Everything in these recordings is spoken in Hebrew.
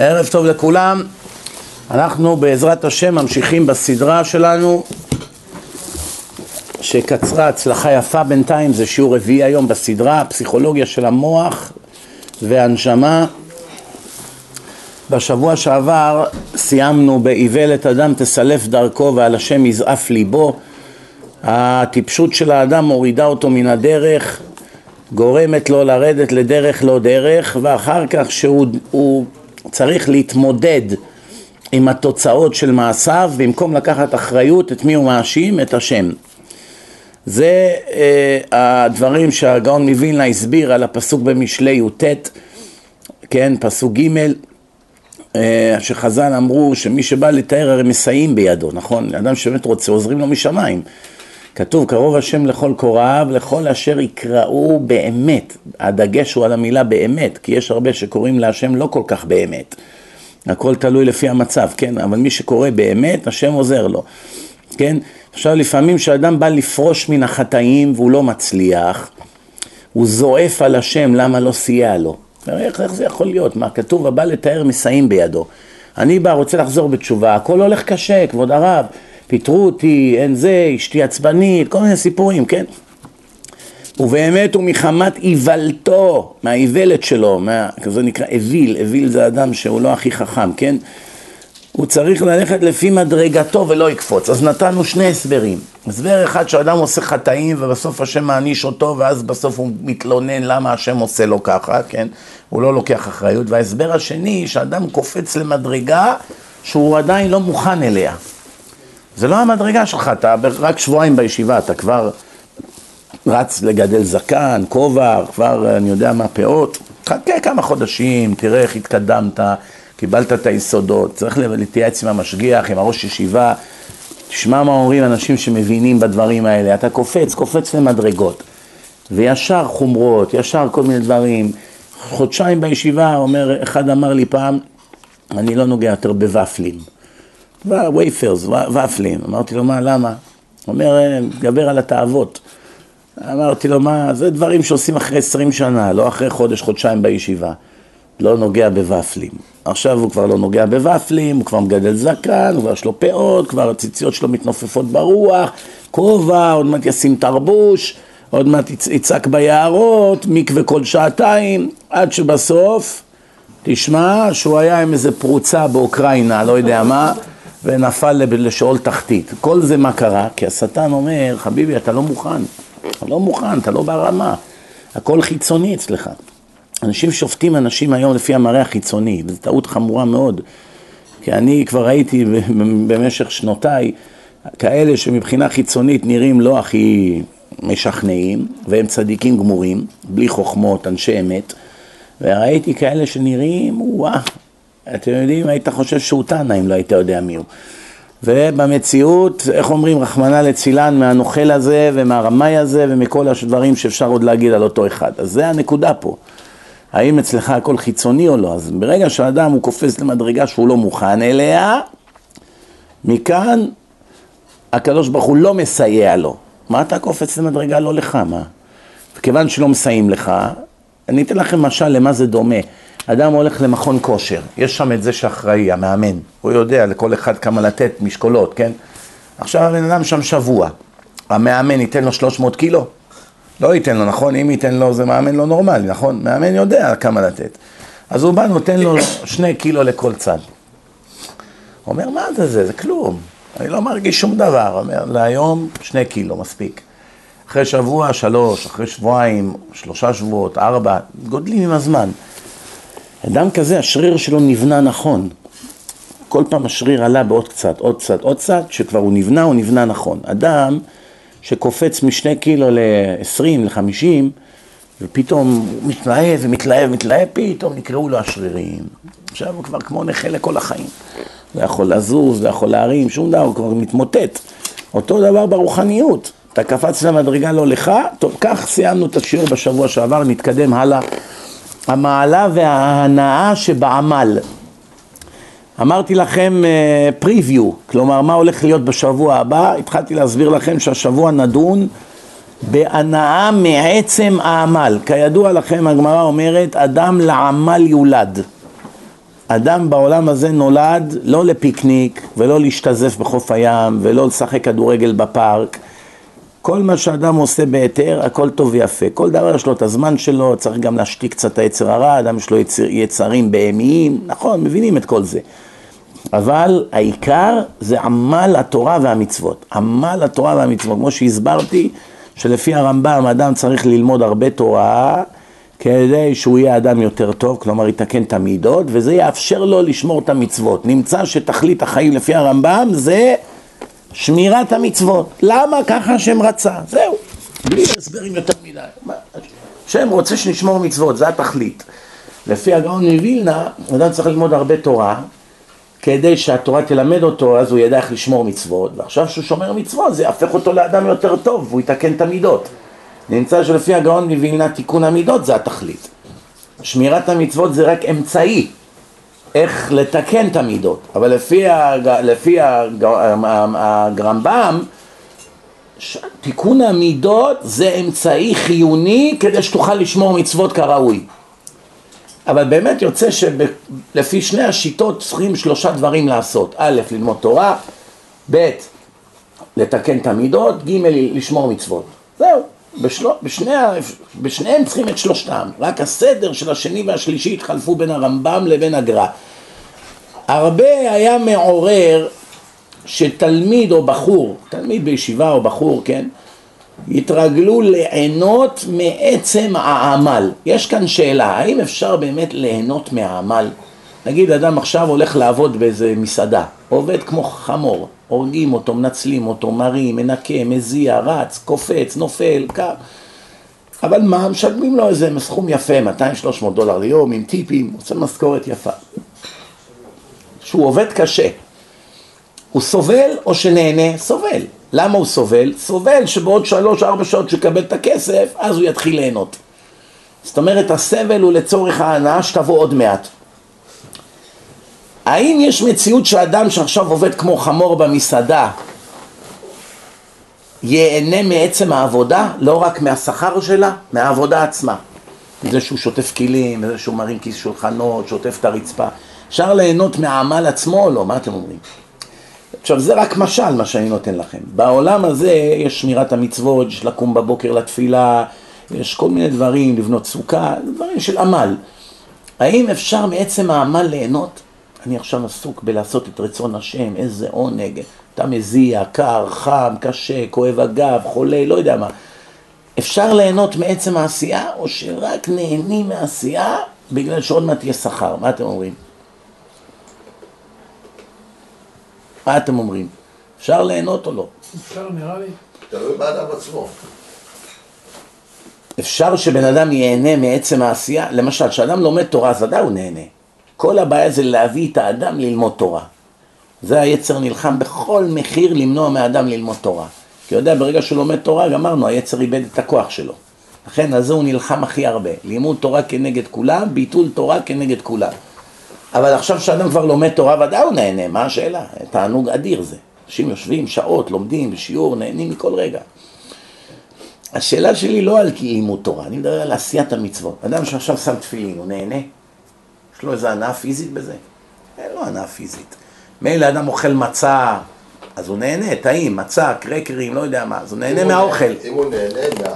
ערב טוב לכולם, אנחנו בעזרת השם ממשיכים בסדרה שלנו שקצרה הצלחה יפה בינתיים, זה שיעור רביעי היום בסדרה, הפסיכולוגיה של המוח והנשמה. בשבוע שעבר סיימנו באיוולת אדם תסלף דרכו ועל השם יזעף ליבו. הטיפשות של האדם מורידה אותו מן הדרך, גורמת לו לרדת לדרך לא דרך, ואחר כך שהוא צריך להתמודד עם התוצאות של מעשיו, במקום לקחת אחריות, את מי הוא מאשים? את השם. זה אה, הדברים שהגאון מווילנה הסביר על הפסוק במשלי י"ט, כן, פסוק ג', אה, שחז"ל אמרו שמי שבא לתאר הרי מסייעים בידו, נכון? אדם שבאמת רוצה עוזרים לו משמיים. כתוב קרוב השם לכל קוראיו, לכל אשר יקראו באמת. הדגש הוא על המילה באמת, כי יש הרבה שקוראים להשם לא כל כך באמת. הכל תלוי לפי המצב, כן? אבל מי שקורא באמת, השם עוזר לו, כן? עכשיו לפעמים כשאדם בא לפרוש מן החטאים והוא לא מצליח, הוא זועף על השם למה לא סייע לו. איך, איך זה יכול להיות? מה כתוב הבא לתאר מסייעים בידו. אני בא, רוצה לחזור בתשובה, הכל הולך קשה, כבוד הרב. פיטרו אותי, אין זה, אשתי עצבנית, כל מיני סיפורים, כן? ובאמת הוא מחמת איוולתו, מהאיוולת שלו, מה, זה נקרא אוויל, אוויל זה אדם שהוא לא הכי חכם, כן? הוא צריך ללכת לפי מדרגתו ולא יקפוץ. אז נתנו שני הסברים. הסבר אחד שאדם עושה חטאים ובסוף השם מעניש אותו ואז בסוף הוא מתלונן למה השם עושה לו ככה, כן? הוא לא לוקח אחריות. וההסבר השני, שאדם קופץ למדרגה שהוא עדיין לא מוכן אליה. זה לא המדרגה שלך, אתה רק שבועיים בישיבה, אתה כבר רץ לגדל זקן, כובע, כבר אני יודע מה, פאות, חכה כמה חודשים, תראה איך התקדמת, קיבלת את היסודות, צריך להתייעץ עם המשגיח, עם הראש ישיבה, תשמע מה אומרים אנשים שמבינים בדברים האלה, אתה קופץ, קופץ למדרגות, וישר חומרות, ישר כל מיני דברים, חודשיים בישיבה, אומר, אחד אמר לי פעם, אני לא נוגע יותר בוופלים. וייפרס, ופלים. אמרתי לו, מה, למה? הוא אומר, גבר על התאוות. אמרתי לו, מה, זה דברים שעושים אחרי עשרים שנה, לא אחרי חודש, חודשיים בישיבה. לא נוגע בוופלים. עכשיו הוא כבר לא נוגע בוופלים, הוא כבר מגדל זקן, הוא כבר יש לו פאות, כבר הציציות שלו מתנופפות ברוח, כובע, עוד מעט ישים תרבוש, עוד מעט יצעק ביערות, מקווה כל שעתיים, עד שבסוף, תשמע שהוא היה עם איזה פרוצה באוקראינה, לא יודע מה, ונפל לשאול תחתית. כל זה מה קרה? כי השטן אומר, חביבי, אתה לא מוכן. אתה לא מוכן, אתה לא ברמה. הכל חיצוני אצלך. אנשים שופטים אנשים היום לפי המראה החיצוני, וזו טעות חמורה מאוד. כי אני כבר ראיתי במשך שנותיי כאלה שמבחינה חיצונית נראים לא הכי משכנעים, והם צדיקים גמורים, בלי חוכמות, אנשי אמת, וראיתי כאלה שנראים, וואה, אתם יודעים, היית חושב שהוא תנא אם לא היית יודע מי הוא. ובמציאות, איך אומרים, רחמנא לצילן מהנוכל הזה ומהרמאי הזה ומכל הדברים שאפשר עוד להגיד על אותו אחד. אז זה הנקודה פה. האם אצלך הכל חיצוני או לא? אז ברגע שאדם הוא קופץ למדרגה שהוא לא מוכן אליה, מכאן הקדוש ברוך הוא לא מסייע לו. מה אתה קופץ למדרגה לא לך, מה? וכיוון שלא מסייעים לך, אני אתן לכם משל למה זה דומה. אדם הולך למכון כושר, יש שם את זה שאחראי, המאמן, הוא יודע לכל אחד כמה לתת משקולות, כן? עכשיו הבן אדם שם שבוע, המאמן ייתן לו 300 קילו? לא ייתן לו, נכון? אם ייתן לו זה מאמן לא נורמלי, נכון? מאמן יודע כמה לתת. אז הוא בא, נותן לו שני קילו לכל צד. אומר, מה זה זה? זה כלום. אני לא מרגיש שום דבר. אומר, להיום שני קילו, מספיק. אחרי שבוע, שלוש, אחרי שבועיים, שלושה שבועות, ארבע, גודלים עם הזמן. אדם כזה, השריר שלו נבנה נכון. כל פעם השריר עלה בעוד קצת, עוד קצת, עוד קצת, שכבר הוא נבנה, הוא נבנה נכון. אדם שקופץ משני קילו ל-20, ל-50, ופתאום מתלהב ומתלהב ומתלהב, פתאום נקראו לו השרירים. עכשיו הוא כבר כמו נכה לכל החיים. לא יכול לזוז, לא יכול להרים, שום דבר, הוא כבר מתמוטט. אותו דבר ברוחניות. אתה קפץ למדרגה לא לך, טוב, כך סיימנו את השיעור בשבוע שעבר, נתקדם הלאה. המעלה וההנאה שבעמל. אמרתי לכם פריוויו, uh, כלומר מה הולך להיות בשבוע הבא, התחלתי להסביר לכם שהשבוע נדון בהנאה מעצם העמל. כידוע לכם הגמרא אומרת אדם לעמל יולד. אדם בעולם הזה נולד לא לפיקניק ולא להשתזף בחוף הים ולא לשחק כדורגל בפארק. כל מה שאדם עושה בהיתר, הכל טוב ויפה. כל דבר יש לו את הזמן שלו, צריך גם להשתיק קצת את היצר הרע, אדם יש לו יצר, יצרים בהמיים, נכון, מבינים את כל זה. אבל העיקר זה עמל התורה והמצוות. עמל התורה והמצוות, כמו שהסברתי, שלפי הרמב"ם אדם צריך ללמוד הרבה תורה כדי שהוא יהיה אדם יותר טוב, כלומר יתקן את המידות, וזה יאפשר לו לשמור את המצוות. נמצא שתכלית החיים לפי הרמב"ם זה שמירת המצוות. למה? ככה השם רצה. זהו. בלי הסברים יותר מדי. השם רוצה שנשמור מצוות, זה התכלית. לפי הגאון מווילנה, אדם צריך ללמוד הרבה תורה, כדי שהתורה תלמד אותו, אז הוא ידע איך לשמור מצוות, ועכשיו שהוא שומר מצוות זה יהפך אותו לאדם יותר טוב, והוא יתקן את המידות. נמצא שלפי הגאון מווילנה תיקון המידות זה התכלית. שמירת המצוות זה רק אמצעי איך לתקן את המידות, אבל לפי, הג... לפי הג... הגרמב"ם תיקון המידות זה אמצעי חיוני כדי שתוכל לשמור מצוות כראוי. אבל באמת יוצא שלפי שני השיטות צריכים שלושה דברים לעשות. א', ללמוד תורה, ב', לתקן את המידות, ג', לשמור מצוות. זהו. בשל... בשני... בשניהם צריכים את שלושתם, רק הסדר של השני והשלישי התחלפו בין הרמב"ם לבין הגר"א. הרבה היה מעורר שתלמיד או בחור, תלמיד בישיבה או בחור, כן, יתרגלו ליהנות מעצם העמל. יש כאן שאלה, האם אפשר באמת ליהנות מהעמל? נגיד אדם עכשיו הולך לעבוד באיזה מסעדה, עובד כמו חמור, הורגים אותו, מנצלים אותו, מרים, מנקה, מזיע, רץ, קופץ, נופל, קר. אבל מה, משלמים לו איזה סכום יפה, 200-300 דולר ליום, עם טיפים, עושה משכורת יפה. שהוא עובד קשה. הוא סובל או שנהנה? סובל. למה הוא סובל? סובל שבעוד שלוש-ארבע שעות שיקבל את הכסף, אז הוא יתחיל ליהנות. זאת אומרת, הסבל הוא לצורך ההנאה שתבוא עוד מעט. האם יש מציאות שאדם שעכשיו עובד כמו חמור במסעדה ייהנה מעצם העבודה, לא רק מהשכר שלה, מהעבודה עצמה? מזה שהוא שוטף כלים, מזה שהוא מרים כיס שולחנות, שוטף את הרצפה. אפשר ליהנות מהעמל עצמו או לא? מה אתם אומרים? עכשיו זה רק משל מה שאני נותן לכם. בעולם הזה יש שמירת המצוות, יש לקום בבוקר לתפילה, יש כל מיני דברים, לבנות סוכה, דברים של עמל. האם אפשר מעצם העמל ליהנות? אני עכשיו עסוק בלעשות את רצון השם, איזה עונג, אתה מזיע, קר, חם, קשה, כואב הגב, חולה, לא יודע מה. אפשר ליהנות מעצם העשייה, או שרק נהנים מהעשייה בגלל שעוד מעט יהיה שכר? מה אתם אומרים? מה אתם אומרים? אפשר ליהנות או לא? אפשר, נראה לי. תלוי באדם עצמו. אפשר שבן אדם ייהנה מעצם העשייה? למשל, כשאדם לומד תורה, אז ודאי הוא נהנה. כל הבעיה זה להביא את האדם ללמוד תורה. זה היצר נלחם בכל מחיר למנוע מאדם ללמוד תורה. כי יודע, ברגע שהוא לומד תורה, גמרנו, היצר איבד את הכוח שלו. לכן, על זה הוא נלחם הכי הרבה. לימוד תורה כנגד כולם, ביטול תורה כנגד כולם. אבל עכשיו שאדם כבר לומד תורה, ודאי הוא נהנה, מה השאלה? תענוג אדיר זה. אנשים יושבים שעות, לומדים בשיעור, נהנים מכל רגע. השאלה שלי לא על לימוד תורה, אני מדבר על עשיית המצוות. אדם שעכשיו שם תפילין, הוא נהנה? יש לו איזו הנאה פיזית בזה? אין לו הנאה פיזית. מילא אדם אוכל מצה, אז הוא נהנה, טעים, מצה, קרקרים, לא יודע מה, אז הוא נהנה מהאוכל. אם הוא נהנה מה...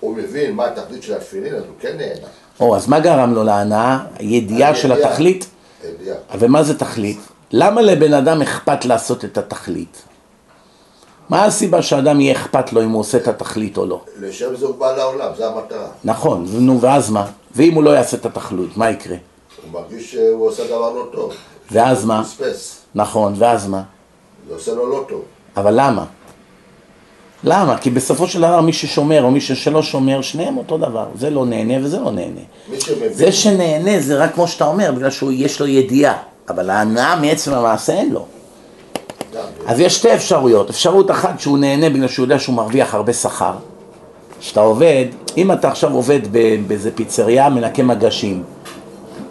הוא מבין מה התכלית של התפילין, אז הוא כן נהנה. או, אז מה גרם לו להנאה? הידיעה של. התכלית? הידיעה. ומה זה תכלית? למה לבן אדם אכפת לעשות את התכלית? מה הסיבה שאדם יהיה אכפת לו אם הוא עושה את התכלית או לא? לשם זה הוא בא לעולם, זו המטרה. נכון, נו ואז מה? ואם הוא לא יעשה את התכלית, מה יקרה? הוא מרגיש שהוא עושה דבר לא טוב. ואז מה? פספס. נכון, ואז מה? זה עושה לו לא טוב. אבל למה? למה? כי בסופו של דבר מי ששומר או מי שלא שומר, שניהם אותו דבר. זה לא נהנה וזה לא נהנה. שמבין, זה שנהנה זה רק כמו שאתה אומר, בגלל שיש לו ידיעה. אבל ההנאה מעצם המעשה אין לו. אז יש שתי אפשרויות. אפשרות אחת שהוא נהנה בגלל שהוא יודע שהוא מרוויח הרבה שכר. כשאתה עובד, אם אתה עכשיו עובד באיזה פיצריה, מנקה מגשים,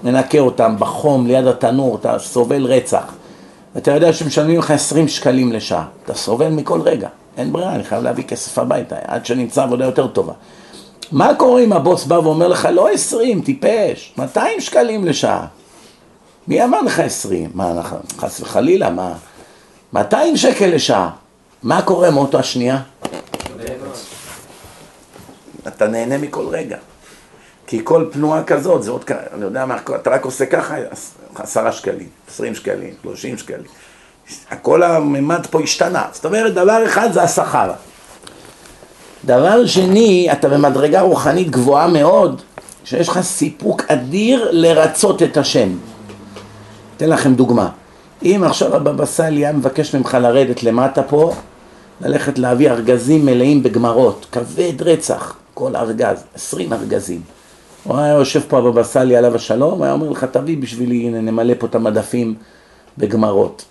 מנקה אותם בחום ליד התנור, אתה סובל רצח. ואתה יודע שמשלמים לך 20 שקלים לשעה. אתה סובל מכל רגע. אין ברירה, אני חייב להביא כסף הביתה, עד שנמצא עבודה יותר טובה. מה קורה אם הבוס בא ואומר לך, לא 20, טיפש, 200 שקלים לשעה? מי אמר לך עשרים? מה, אנחנו, חס וחלילה, מה? 200 שקל לשעה. מה קורה מאותו השנייה? אתה נהנה מכל רגע. כי כל תנועה כזאת, זה עוד, כ- אני יודע מה, אתה רק עושה ככה, עשרה שקלים, עשרים שקלים, שלושים שקלים. הכל הממד פה השתנה. זאת אומרת, דבר אחד זה השכר. דבר שני, אתה במדרגה רוחנית גבוהה מאוד, שיש לך סיפוק אדיר לרצות את השם. אתן לכם דוגמה. אם עכשיו הבבא סאלי היה מבקש ממך לרדת למטה פה, ללכת להביא ארגזים מלאים בגמרות, כבד רצח, כל ארגז, עשרים ארגזים. הוא היה יושב פה הבבא סאלי עליו השלום, הוא היה אומר לך תביא בשבילי, הנה נמלא פה את המדפים בגמרות.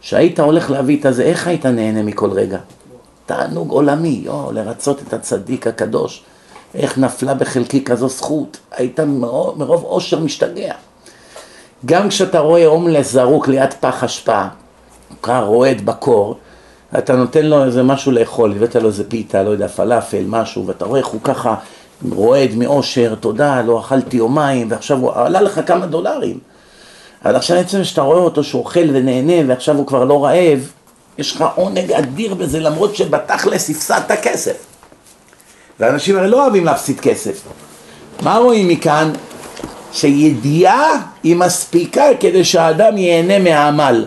כשהיית הולך להביא את הזה, איך היית נהנה מכל רגע? תענוג עולמי, יו, לרצות את הצדיק הקדוש. איך נפלה בחלקי כזו זכות, היית מרוב, מרוב עושר משתגע. גם כשאתה רואה הומלס זרוק ליד פח אשפה, קר רועד בקור, אתה נותן לו איזה משהו לאכול, הבאת לו איזה פיתה, לא יודע, פלאפל, משהו, ואתה רואה איך הוא ככה רועד מאושר, תודה, לא אכלתי יומיים, ועכשיו הוא עלה לך כמה דולרים. אבל עכשיו עצם שאתה רואה אותו שהוא אוכל ונהנה, ועכשיו הוא כבר לא רעב, יש לך עונג אדיר בזה, למרות שבתכלס הפסדת כסף. ואנשים הרי לא אוהבים להפסיד כסף. מה רואים מכאן? שידיעה היא מספיקה כדי שהאדם ייהנה מהעמל.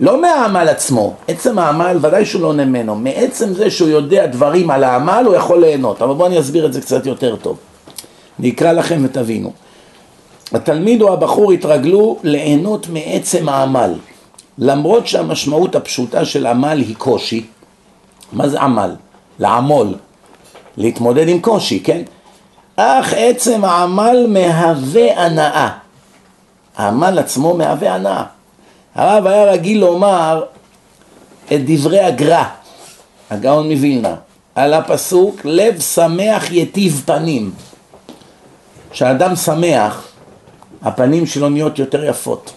לא מהעמל עצמו, עצם העמל ודאי שהוא לא ממנו, מעצם זה שהוא יודע דברים על העמל הוא יכול ליהנות, אבל בואו אני אסביר את זה קצת יותר טוב. אני אקרא לכם ותבינו. התלמיד או הבחור התרגלו ליהנות מעצם העמל, למרות שהמשמעות הפשוטה של עמל היא קושי. מה זה עמל? לעמול, להתמודד עם קושי, כן? אך עצם העמל מהווה הנאה. העמל עצמו מהווה הנאה. הרב היה רגיל לומר את דברי הגר"א, הגאון מווילנה, על הפסוק לב שמח יטיב פנים. כשאדם שמח, הפנים שלו נהיות יותר יפות.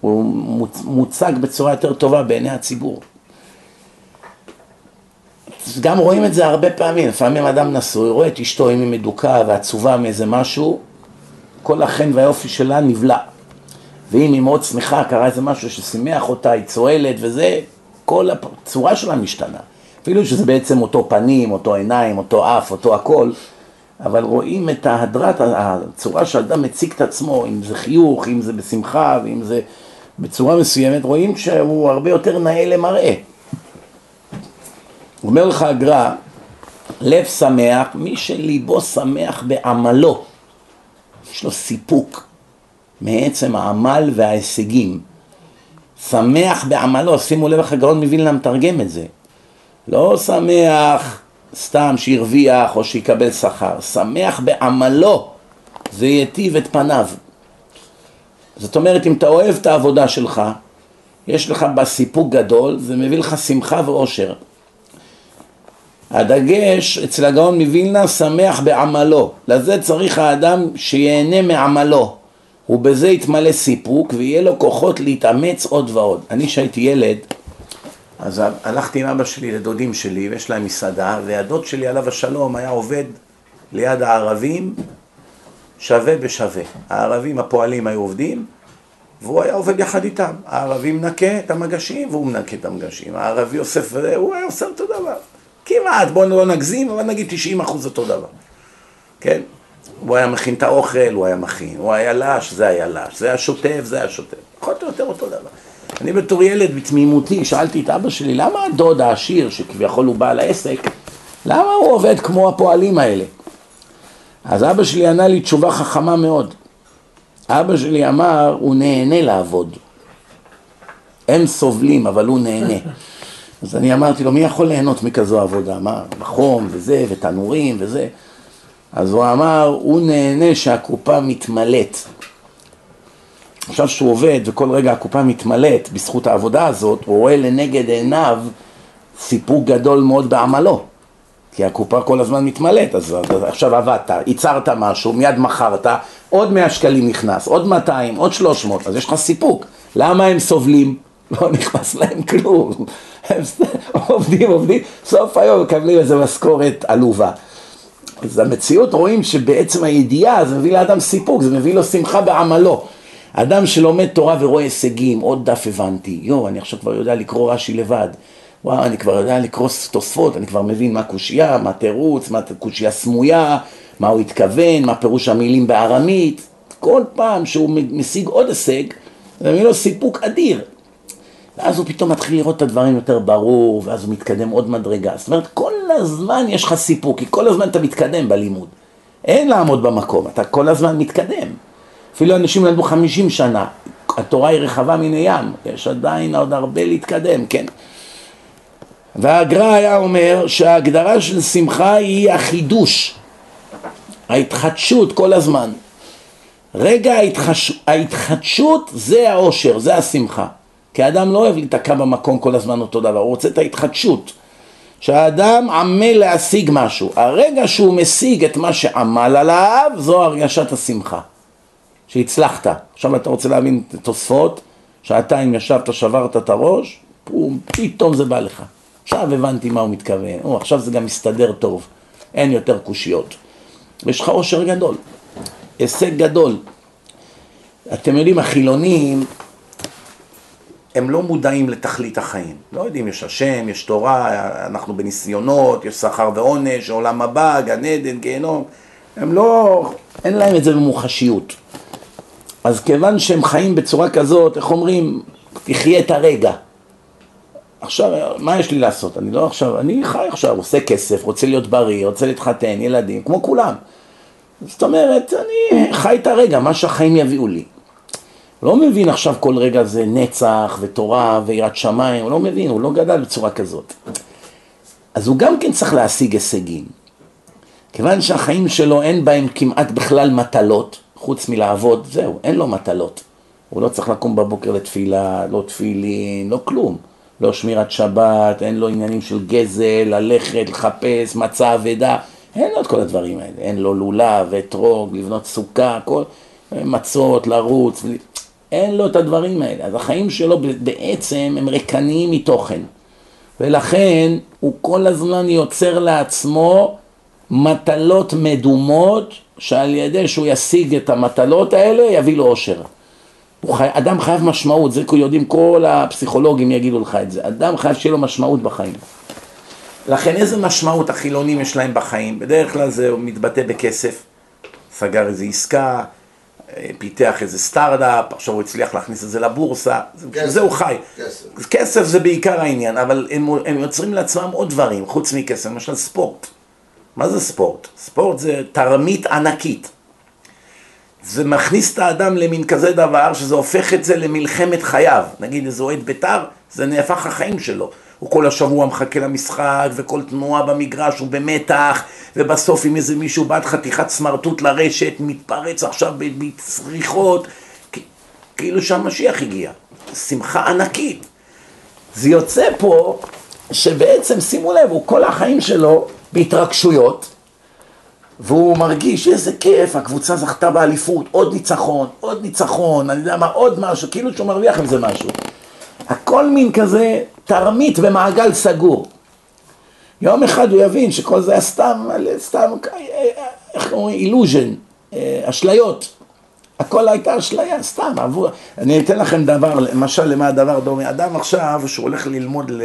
הוא מוצג בצורה יותר טובה בעיני הציבור. גם רואים את זה הרבה פעמים, לפעמים אדם נשוי, רואה את אשתו אם היא מדוכאה ועצובה מאיזה משהו, כל החן והיופי שלה נבלע. ואם היא מאוד שמחה, קרה איזה משהו ששימח אותה, היא צועלת וזה, כל הצורה שלה משתנה. אפילו שזה בעצם אותו פנים, אותו עיניים, אותו אף, אותו הכל, אבל רואים את ההדרת, הצורה שאדם מציג את עצמו, אם זה חיוך, אם זה בשמחה, ואם זה בצורה מסוימת, רואים שהוא הרבה יותר נאה למראה. אומר לך הגר"א, לב שמח, מי שליבו שמח בעמלו, יש לו סיפוק מעצם העמל וההישגים. שמח בעמלו, שימו לב איך הגאון מווילנה מתרגם את זה. לא שמח סתם שהרוויח או שיקבל שכר, שמח בעמלו, זה ייטיב את פניו. זאת אומרת, אם אתה אוהב את העבודה שלך, יש לך בה סיפוק גדול, זה מביא לך שמחה ואושר. הדגש אצל הגאון מווילנה שמח בעמלו, לזה צריך האדם שיהנה מעמלו, ובזה יתמלא סיפוק ויהיה לו כוחות להתאמץ עוד ועוד. אני שהייתי ילד, אז הלכתי עם אבא שלי לדודים שלי ויש להם מסעדה, והדוד שלי עליו השלום היה עובד ליד הערבים שווה בשווה. הערבים הפועלים היו עובדים והוא היה עובד יחד איתם. הערבים מנקה את המגשים והוא מנקה את המגשים. הערבי אוסף, והוא היה עושה אותו דבר. כמעט, בואו לא נגזים, אבל נגיד 90 אחוז אותו דבר, כן? הוא היה מכין את האוכל, הוא היה מכין, הוא היה לש, זה היה לש, זה היה שוטף, זה היה שוטף, פחות או יותר אותו דבר. אני בתור ילד בתמימותי שאלתי את אבא שלי, למה הדוד העשיר, שכביכול הוא בעל העסק, למה הוא עובד כמו הפועלים האלה? אז אבא שלי ענה לי תשובה חכמה מאוד. אבא שלי אמר, הוא נהנה לעבוד. הם סובלים, אבל הוא נהנה. אז אני אמרתי לו, מי יכול ליהנות מכזו עבודה? מה, חום וזה, ותנורים וזה. אז הוא אמר, הוא נהנה שהקופה מתמלאת. עכשיו שהוא עובד וכל רגע הקופה מתמלאת בזכות העבודה הזאת, הוא רואה לנגד עיניו סיפוק גדול מאוד בעמלו. כי הקופה כל הזמן מתמלאת, אז עכשיו עבדת, ייצרת משהו, מיד מכרת, עוד 100 שקלים נכנס, עוד 200, עוד 300, אז יש לך סיפוק. למה הם סובלים? לא נכנס להם כלום. הם עובדים, עובדים, סוף היום מקבלים איזה משכורת עלובה. אז המציאות רואים שבעצם הידיעה זה מביא לאדם סיפוק, זה מביא לו שמחה בעמלו. אדם שלומד תורה ורואה הישגים, עוד דף הבנתי, יואו, אני עכשיו כבר יודע לקרוא רש"י לבד. וואו, אני כבר יודע לקרוא תוספות, אני כבר מבין מה קושייה, מה תירוץ, מה קושייה סמויה, מה הוא התכוון, מה פירוש המילים בארמית. כל פעם שהוא משיג עוד הישג, זה מביא לו סיפוק אדיר. ואז הוא פתאום מתחיל לראות את הדברים יותר ברור, ואז הוא מתקדם עוד מדרגה. זאת אומרת, כל הזמן יש לך סיפוק, כי כל הזמן אתה מתקדם בלימוד. אין לעמוד במקום, אתה כל הזמן מתקדם. אפילו אנשים למדו חמישים שנה, התורה היא רחבה מן הים, יש עדיין עוד הרבה להתקדם, כן. והגר"א היה אומר שההגדרה של שמחה היא החידוש, ההתחדשות כל הזמן. רגע ההתחש... ההתחדשות זה העושר, זה השמחה. כי האדם לא אוהב להיתקע במקום כל הזמן אותו דבר, הוא רוצה את ההתחדשות. שהאדם עמל להשיג משהו. הרגע שהוא משיג את מה שעמל עליו, זו הרגשת השמחה. שהצלחת. עכשיו אתה רוצה להבין את התוספות, שעתיים ישבת, שברת את הראש, פום, פתאום זה בא לך. עכשיו הבנתי מה הוא מתכוון, או, עכשיו זה גם מסתדר טוב, אין יותר קושיות. יש לך עושר גדול, הישג גדול. אתם יודעים, החילונים, הם לא מודעים לתכלית החיים. לא יודעים, יש השם, יש תורה, אנחנו בניסיונות, יש שכר ועונש, עולם הבא, גן עדן, גיהנום. הם לא, אין להם את זה במוחשיות. אז כיוון שהם חיים בצורה כזאת, איך אומרים, תחיה את הרגע. עכשיו, מה יש לי לעשות? אני לא עכשיו, אני חי עכשיו, עושה כסף, רוצה להיות בריא, רוצה להתחתן, ילדים, כמו כולם. זאת אומרת, אני חי את הרגע, מה שהחיים יביאו לי. לא מבין עכשיו כל רגע זה נצח ותורה ויראת שמיים, הוא לא מבין, הוא לא גדל בצורה כזאת. אז הוא גם כן צריך להשיג הישגים. כיוון שהחיים שלו אין בהם כמעט בכלל מטלות, חוץ מלעבוד, זהו, אין לו מטלות. הוא לא צריך לקום בבוקר לתפילה, לא תפילין, לא כלום. לא שמירת שבת, אין לו עניינים של גזל, ללכת, לחפש, מצה אבדה, אין לו את כל הדברים האלה. אין לו לולב, אתרוג, לבנות סוכה, כל... מצות, לרוץ, אין לו את הדברים האלה. אז החיים שלו בעצם הם ריקניים מתוכן. ולכן הוא כל הזמן יוצר לעצמו מטלות מדומות, שעל ידי שהוא ישיג את המטלות האלה, יביא לו אושר. חי... אדם חייב משמעות, זה יודעים כל הפסיכולוגים יגידו לך את זה. אדם חייב שיהיה לו משמעות בחיים. לכן איזה משמעות החילונים יש להם בחיים? בדרך כלל זה מתבטא בכסף. סגר איזה עסקה, פיתח איזה סטארט-אפ, עכשיו הוא הצליח להכניס את זה לבורסה, זה הוא חי. כסף. כסף זה בעיקר העניין, אבל הם, הם יוצרים לעצמם עוד דברים, חוץ מכסף, למשל ספורט. מה זה ספורט? ספורט זה תרמית ענקית. זה מכניס את האדם למין כזה דבר, שזה הופך את זה למלחמת חייו. נגיד איזה אוהד בית"ר, זה נהפך החיים שלו. הוא כל השבוע מחכה למשחק, וכל תנועה במגרש הוא במתח, ובסוף אם איזה מישהו בעד חתיכת סמרטוט לרשת, מתפרץ עכשיו בצריחות, כאילו שהמשיח הגיע. שמחה ענקית. זה יוצא פה שבעצם, שימו לב, הוא כל החיים שלו בהתרגשויות, והוא מרגיש איזה כיף, הקבוצה זכתה באליפות, עוד ניצחון, עוד ניצחון, אני יודע מה, עוד משהו, כאילו שהוא מרוויח עם זה משהו. הכל מין כזה תרמית במעגל סגור. יום אחד הוא יבין שכל זה היה סתם, סתם, איך אומרים, אילוז'ן, אשליות. הכל הייתה אשליה, סתם, עבור... אני אתן לכם דבר, למשל למה הדבר דומה. אדם עכשיו שהוא הולך ללמוד ל...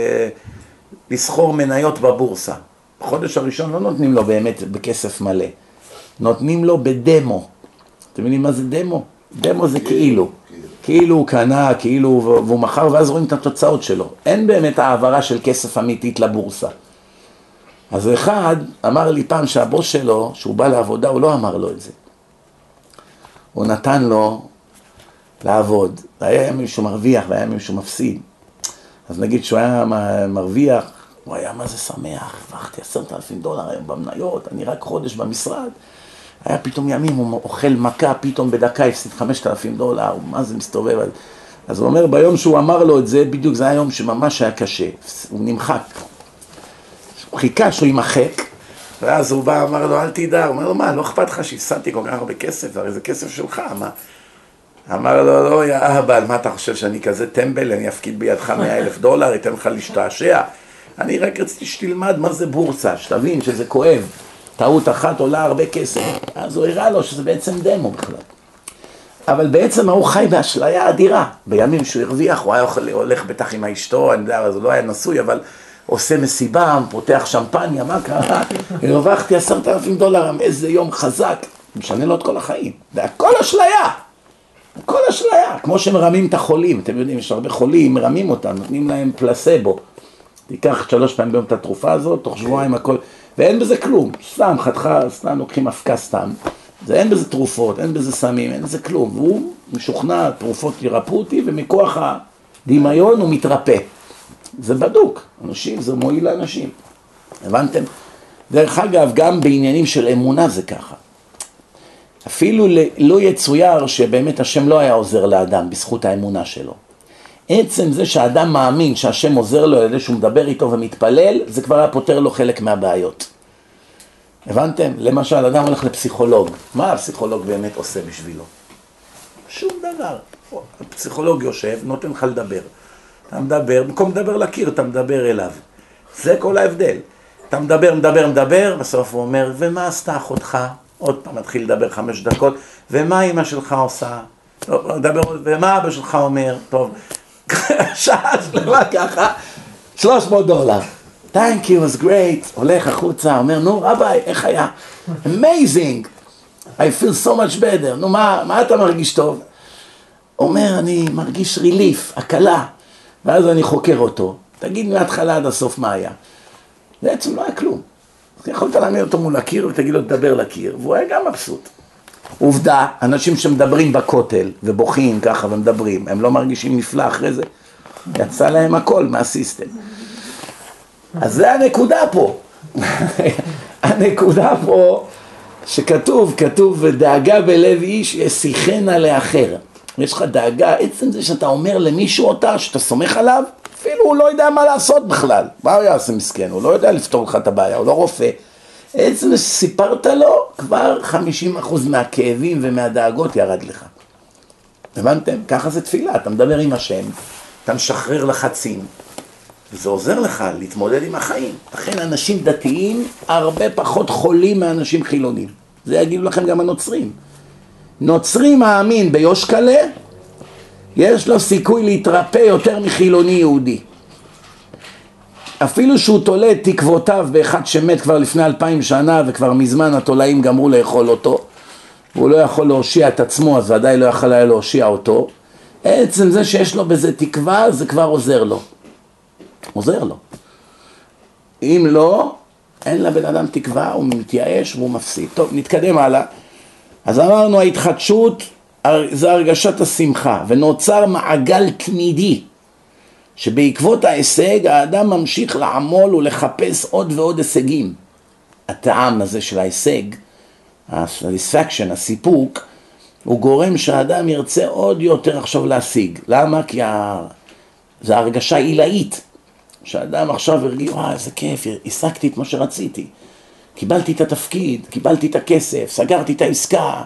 לסחור מניות בבורסה. בחודש הראשון לא נותנים לו באמת בכסף מלא, נותנים לו בדמו. אתם מבינים מה זה דמו? דמו זה כאילו. כאילו הוא קנה, כאילו, והוא מכר, ואז רואים את התוצאות שלו. אין באמת העברה של כסף אמיתית לבורסה. אז אחד אמר לי פעם שהבוס שלו, שהוא בא לעבודה, הוא לא אמר לו את זה. הוא נתן לו לעבוד. והיה מישהו מרוויח והיה מישהו מפסיד. אז נגיד שהוא היה מרוויח, הוא היה מה זה שמח, הרווחתי עשרת אלפים דולר היום במניות, אני רק חודש במשרד. היה פתאום ימים, הוא אוכל מכה, פתאום בדקה הפסיד חמשת אלפים דולר, מה זה מסתובב? אז הוא אומר, ביום שהוא אמר לו את זה, בדיוק זה היה יום שממש היה קשה, הוא נמחק. הוא חיכה שהוא יימחק, ואז הוא בא, אמר לו, אל תדע, הוא אומר לו, מה, לא אכפת לך שהפסדתי כל כך הרבה כסף, הרי זה כסף שלך, מה? אמר לו, לא, יא אהבל, מה אתה חושב שאני כזה טמבל, אני אפקיד בידך מאה אלף דולר, אתן לך להשתעשע? אני רק רציתי שתלמד מה זה בורסה, שתבין שזה כואב. טעות אחת עולה הרבה כסף. אז הוא הראה לו שזה בעצם דמו בכלל. אבל בעצם הוא חי באשליה אדירה. בימים שהוא הרוויח, הוא היה הולך בטח עם אשתו, אני יודע, אז הוא לא היה נשוי, אבל עושה מסיבה, פותח שמפניה, מה קרה? הרווחתי עשרת אלפים דולר, איזה יום חזק. משנה לו את כל החיים. זה הכל אשליה. הכל אשליה. כמו שמרמים את החולים, אתם יודעים, יש הרבה חולים, מרמים אותם, נותנים להם פלסבו. תיקח שלוש פעמים ביום את התרופה הזאת, תוך שבועיים הכל, ואין בזה כלום, סתם חתיכה, סתם לוקחים אבקה סתם, זה אין בזה תרופות, אין בזה סמים, אין בזה כלום, והוא משוכנע, תרופות ירפאו אותי, ומכוח הדמיון הוא מתרפא. זה בדוק, אנשים, זה מועיל לאנשים, הבנתם? דרך אגב, גם בעניינים של אמונה זה ככה. אפילו לא יצויר שבאמת השם לא היה עוזר לאדם בזכות האמונה שלו. עצם זה שהאדם מאמין שהשם עוזר לו על ידי שהוא מדבר איתו ומתפלל, זה כבר היה פותר לו חלק מהבעיות. הבנתם? למשל, אדם הולך לפסיכולוג, מה הפסיכולוג באמת עושה בשבילו? שום דבר. הפסיכולוג יושב, נותן לך לדבר. אתה מדבר, במקום לדבר לקיר, אתה מדבר אליו. זה כל ההבדל. אתה מדבר, מדבר, מדבר, בסוף הוא אומר, ומה עשתה אחותך? עוד פעם מתחיל לדבר חמש דקות, ומה אימא שלך עושה? לא, מדבר, עוד, ומה אבא שלך אומר? טוב, שעה שלמה ככה, 300 דולר. Thank you, it was great. הולך החוצה, אומר, נו רביי, איך היה? Amazing. I feel so much better. נו, מה, מה אתה מרגיש טוב? אומר, אני מרגיש ריליף, הקלה. ואז אני חוקר אותו. תגיד מההתחלה עד הסוף מה היה. בעצם לא היה כלום. יכולת להעמיד אותו מול הקיר ותגיד לו, תדבר לקיר, והוא היה גם מבסוט. עובדה, אנשים שמדברים בכותל ובוכים ככה ומדברים, הם לא מרגישים נפלא אחרי זה? יצא להם הכל מהסיסטם. אז זה הנקודה פה. הנקודה פה שכתוב, כתוב, דאגה בלב איש ישיחנה לאחר. יש לך דאגה, עצם זה שאתה אומר למישהו אותה, שאתה סומך עליו, אפילו הוא לא יודע מה לעשות בכלל. מה הוא יעשה מסכן? הוא לא יודע לפתור לך את הבעיה, הוא לא רופא. עצם שסיפרת לו, כבר 50% מהכאבים ומהדאגות ירד לך. הבנתם? ככה זה תפילה, אתה מדבר עם השם, אתה משחרר לחצים, וזה עוזר לך להתמודד עם החיים. לכן אנשים דתיים הרבה פחות חולים מאנשים חילונים. זה יגידו לכם גם הנוצרים. נוצרי מאמין ביושקלה, יש לו סיכוי להתרפא יותר מחילוני יהודי. אפילו שהוא תולה את תקוותיו באחד שמת כבר לפני אלפיים שנה וכבר מזמן התולעים גמרו לאכול אותו והוא לא יכול להושיע את עצמו אז ודאי לא יכול היה להושיע אותו עצם זה שיש לו בזה תקווה זה כבר עוזר לו עוזר לו אם לא, אין לבן אדם תקווה, הוא מתייאש והוא מפסיד. טוב, נתקדם הלאה. אז אמרנו ההתחדשות זה הרגשת השמחה ונוצר מעגל תמידי שבעקבות ההישג האדם ממשיך לעמול ולחפש עוד ועוד הישגים. הטעם הזה של ההישג, ה-satisfaction, הסיפוק, הוא גורם שהאדם ירצה עוד יותר עכשיו להשיג. למה? כי ה... זה הרגשה עילאית. שאדם עכשיו הרגיע, וואי איזה כיף, השגתי את מה שרציתי. קיבלתי את התפקיד, קיבלתי את הכסף, סגרתי את העסקה,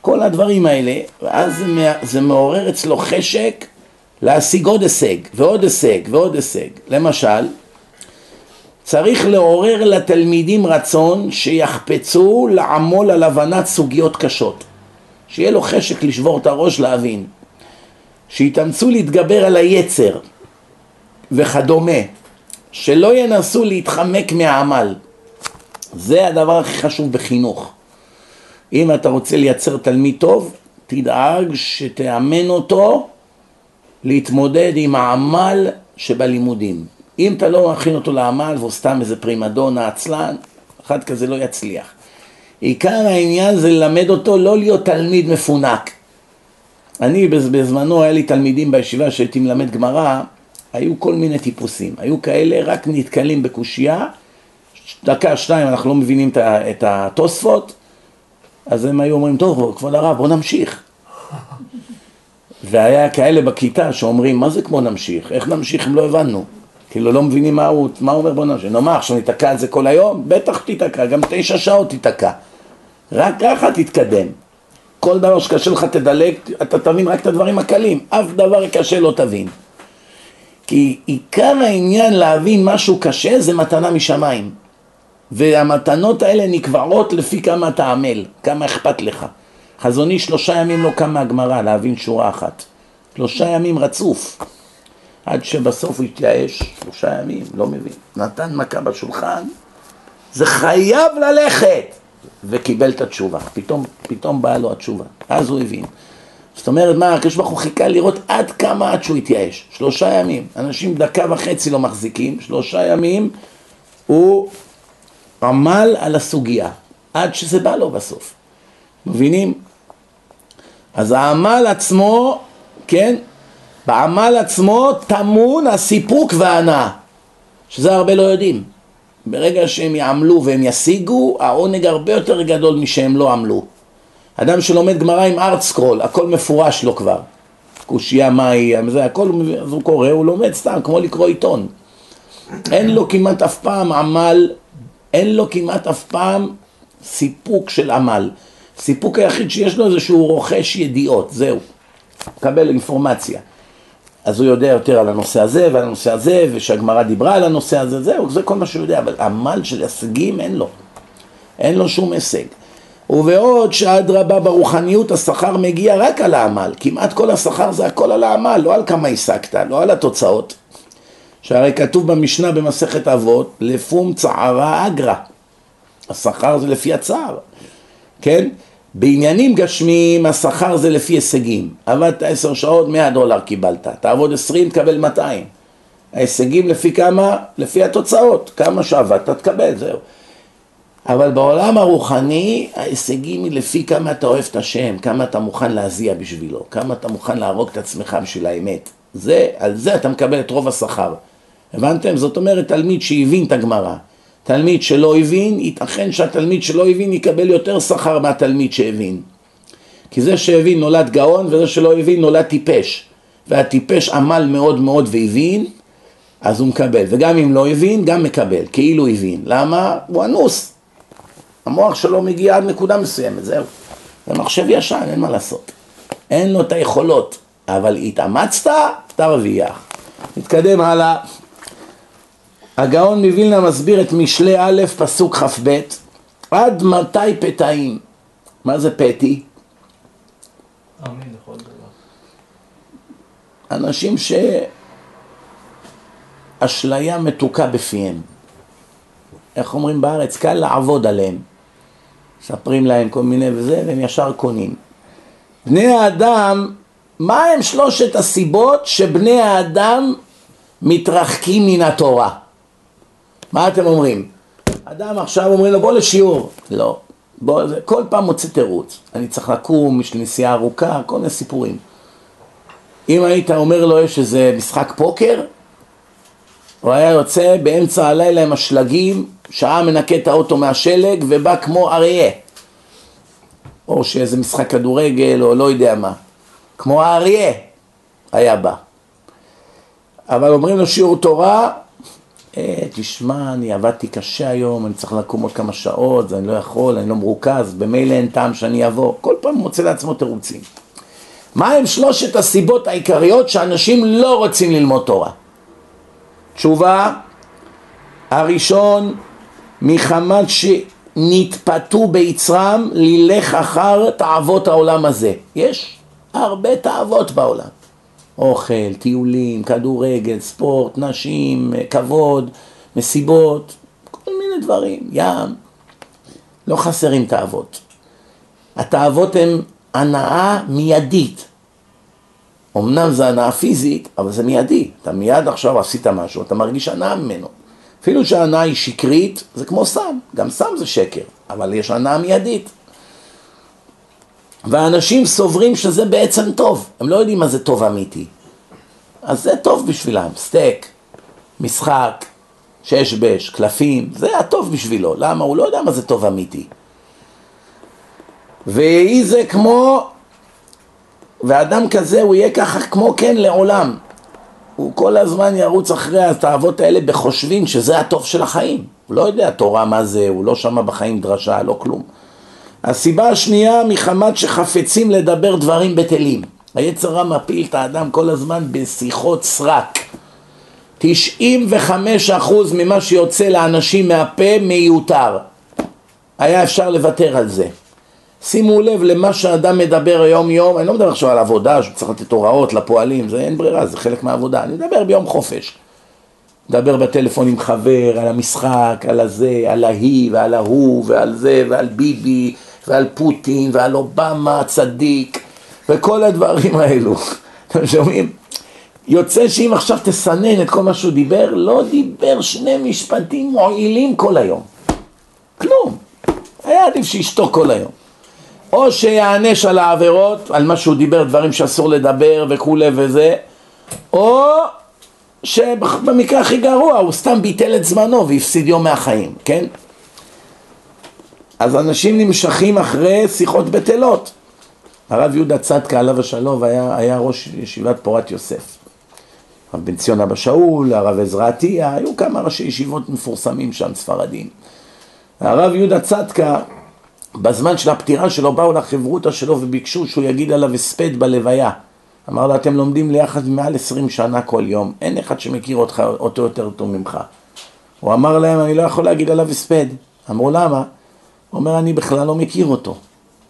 כל הדברים האלה, ואז זה מעורר אצלו חשק להשיג עוד הישג, ועוד הישג, ועוד הישג. למשל, צריך לעורר לתלמידים רצון שיחפצו לעמול על הבנת סוגיות קשות. שיהיה לו חשק לשבור את הראש להבין. שיתאמצו להתגבר על היצר וכדומה. שלא ינסו להתחמק מהעמל. זה הדבר הכי חשוב בחינוך. אם אתה רוצה לייצר תלמיד טוב, תדאג שתאמן אותו להתמודד עם העמל שבלימודים. אם אתה לא מכין אותו לעמל והוא סתם איזה פרימדונה עצלן, אחד כזה לא יצליח. עיקר העניין זה ללמד אותו לא להיות תלמיד מפונק. אני בזמנו, היה לי תלמידים בישיבה שהייתי מלמד גמרא, היו כל מיני טיפוסים. היו כאלה רק נתקלים בקושייה, דקה, שתיים, אנחנו לא מבינים את התוספות, אז הם היו אומרים, טוב, כבוד הרב, בוא נמשיך. והיה כאלה בכיתה שאומרים, מה זה כמו נמשיך? איך נמשיך אם לא הבנו? כאילו לא מבינים מה הוא, מה הוא אומר בוא נמשיך. נו מה, עכשיו ניתקע על זה כל היום? בטח תיתקע, גם תשע שעות תיתקע. רק ככה תתקדם. כל דבר שקשה לך תדלג, אתה תבין רק את הדברים הקלים, אף דבר קשה לא תבין. כי עיקר העניין להבין משהו קשה זה מתנה משמיים. והמתנות האלה נקבעות לפי כמה אתה עמל, כמה אכפת לך. חזוני שלושה ימים לא קם מהגמרא להבין שורה אחת. שלושה ימים רצוף. עד שבסוף הוא התייאש, שלושה ימים, לא מבין. נתן מכה בשולחן, זה חייב ללכת! וקיבל את התשובה. פתאום, פתאום באה לו התשובה. אז הוא הבין. זאת אומרת, מה, הקדוש ברוך הוא חיכה לראות עד כמה עד שהוא התייאש. שלושה ימים. אנשים דקה וחצי לא מחזיקים, שלושה ימים הוא עמל על הסוגיה, עד שזה בא לו בסוף. מבינים? אז העמל עצמו, כן? בעמל עצמו טמון הסיפוק וההנאה, שזה הרבה לא יודעים. ברגע שהם יעמלו והם ישיגו, העונג הרבה יותר גדול משהם לא עמלו. אדם שלומד גמרא עם ארט סקרול, הכל מפורש לו כבר. קושייה, מהי, זה הכל, אז הוא קורא, הוא לומד סתם, כמו לקרוא עיתון. אין לו כמעט אף פעם עמל, אין לו כמעט אף פעם סיפוק של עמל. סיפוק היחיד שיש לו זה שהוא רוכש ידיעות, זהו. מקבל אינפורמציה. אז הוא יודע יותר על הנושא הזה ועל הנושא הזה, ושהגמרא דיברה על הנושא הזה, זהו, זה כל מה שהוא יודע, אבל עמל של הישגים אין לו. אין לו שום הישג. ובעוד שאדרבה ברוחניות השכר מגיע רק על העמל, כמעט כל השכר זה הכל על העמל, לא על כמה השגת, לא על התוצאות. שהרי כתוב במשנה במסכת אבות, לפום צערה אגרא. השכר זה לפי הצער, כן? בעניינים גשמיים השכר זה לפי הישגים. עבדת עשר שעות, מאה דולר קיבלת. תעבוד עשרים, תקבל מאתיים. ההישגים לפי כמה? לפי התוצאות. כמה שעבדת, תקבל, זהו. אבל בעולם הרוחני ההישגים היא לפי כמה אתה אוהב את השם, כמה אתה מוכן להזיע בשבילו, כמה אתה מוכן להרוג את עצמך בשביל האמת. זה, על זה אתה מקבל את רוב השכר. הבנתם? זאת אומרת תלמיד שהבין את הגמרא. תלמיד שלא הבין, ייתכן שהתלמיד שלא הבין יקבל יותר שכר מהתלמיד שהבין. כי זה שהבין נולד גאון וזה שלא הבין נולד טיפש. והטיפש עמל מאוד מאוד והבין, אז הוא מקבל. וגם אם לא הבין, גם מקבל, כאילו הבין. למה? הוא אנוס. המוח שלו מגיע עד נקודה מסוימת, זהו. זה מחשב ישן, אין מה לעשות. אין לו את היכולות, אבל התאמצת, תרוויח. נתקדם הלאה. הגאון מווילנה מסביר את משלי א', פסוק כ"ב, עד מתי פתאים? מה זה פתי? אנשים שאשליה מתוקה בפיהם. איך אומרים בארץ? קל לעבוד עליהם. מספרים להם כל מיני וזה, והם ישר קונים. בני האדם, מה הם שלושת הסיבות שבני האדם מתרחקים מן התורה? מה אתם אומרים? אדם עכשיו אומרים לו בוא לשיעור, לא, בוא, כל פעם מוצא תירוץ, אני צריך לקום, יש לי נסיעה ארוכה, כל מיני סיפורים. אם היית אומר לו יש איזה משחק פוקר, הוא היה יוצא באמצע הלילה עם השלגים, שעה מנקה את האוטו מהשלג ובא כמו אריה. או שאיזה משחק כדורגל או לא יודע מה. כמו האריה היה בא. אבל אומרים לו שיעור תורה, תשמע, אני עבדתי קשה היום, אני צריך לקום עוד כמה שעות, אני לא יכול, אני לא מרוכז, במילא אין טעם שאני אבוא. כל פעם מוצא לעצמו תירוצים. מה הם שלושת הסיבות העיקריות שאנשים לא רוצים ללמוד תורה? תשובה, הראשון, מחמת שנתפתו ביצרם ללך אחר תאוות העולם הזה. יש הרבה תאוות בעולם. אוכל, טיולים, כדורגל, ספורט, נשים, כבוד, מסיבות, כל מיני דברים, ים. לא חסרים תאוות. התאוות הן הנאה מיידית. אמנם זה הנאה פיזית, אבל זה מיידי. אתה מיד עכשיו עשית משהו, אתה מרגיש הנאה ממנו. אפילו שההנאה היא שקרית, זה כמו סם. גם סם זה שקר, אבל יש הנאה מיידית. ואנשים סוברים שזה בעצם טוב, הם לא יודעים מה זה טוב אמיתי. אז זה טוב בשבילם, סטייק, משחק, שש-בש, קלפים, זה הטוב בשבילו. למה? הוא לא יודע מה זה טוב אמיתי. ויהי זה כמו, ואדם כזה הוא יהיה ככה כמו כן לעולם. הוא כל הזמן ירוץ אחרי התאוות האלה בחושבים שזה הטוב של החיים. הוא לא יודע תורה מה זה, הוא לא שמע בחיים דרשה, לא כלום. הסיבה השנייה מחמת שחפצים לדבר דברים בטלים. היצר רע מפיל את האדם כל הזמן בשיחות סרק. 95% ממה שיוצא לאנשים מהפה מיותר. היה אפשר לוותר על זה. שימו לב למה שאדם מדבר היום יום, אני לא מדבר עכשיו על עבודה, שהוא צריך לתת הוראות לפועלים, זה אין ברירה, זה חלק מהעבודה, אני מדבר ביום חופש. מדבר בטלפון עם חבר, על המשחק, על הזה, על ההיא ועל ההוא ועל זה ועל ביבי ועל פוטין ועל אובמה הצדיק וכל הדברים האלו. אתם שומעים? יוצא שאם עכשיו תסנן את כל מה שהוא דיבר, לא דיבר שני משפטים מועילים כל היום. כלום. היה עדיף שישתוק כל היום. או שיענש על העבירות, על מה שהוא דיבר, דברים שאסור לדבר וכולי וזה, או שבמקרה הכי גרוע הוא סתם ביטל את זמנו והפסיד יום מהחיים, כן? אז אנשים נמשכים אחרי שיחות בטלות. הרב יהודה צדקה עליו השלום היה, היה ראש ישיבת פורת יוסף. הרב בן ציון אבא שאול, הרב עזרא עטיה, היו כמה ראשי ישיבות מפורסמים שם, ספרדים. הרב יהודה צדקה, בזמן של הפטירה שלו, באו לחברותא שלו וביקשו שהוא יגיד עליו הספד בלוויה. אמר לו, אתם לומדים ליחד מעל עשרים שנה כל יום, אין אחד שמכיר אותך, אותו יותר טוב ממך. הוא אמר להם, אני לא יכול להגיד עליו הספד. אמרו, למה? אומר, אני בכלל לא מכיר אותו.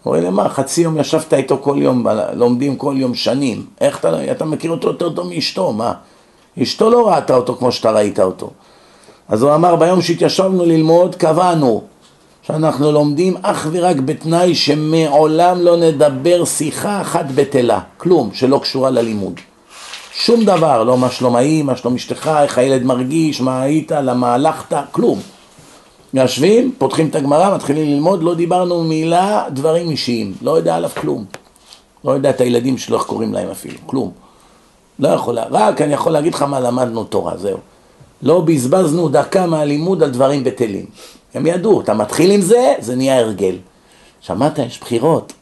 הוא אומר, למה? חצי יום ישבת איתו כל יום, לומדים כל יום שנים. איך אתה, אתה מכיר אותו יותר טוב מאשתו, מה? אשתו לא ראתה אותו כמו שאתה ראית אותו. אז הוא אמר, ביום שהתיישבנו ללמוד, קבענו שאנחנו לומדים אך ורק בתנאי שמעולם לא נדבר שיחה אחת בטלה, כלום, שלא קשורה ללימוד. שום דבר, לא מה שלום האי, מה שלום אשתך, איך הילד מרגיש, מה היית, למה הלכת, כלום. יושבים, פותחים את הגמרא, מתחילים ללמוד, לא דיברנו מילה, דברים אישיים, לא יודע עליו כלום. לא יודע את הילדים שלו, איך קוראים להם אפילו, כלום. לא יכול, רק אני יכול להגיד לך מה למדנו תורה, זהו. לא בזבזנו דקה מהלימוד על דברים בטלים. הם ידעו, אתה מתחיל עם זה, זה נהיה הרגל. שמעת, יש בחירות.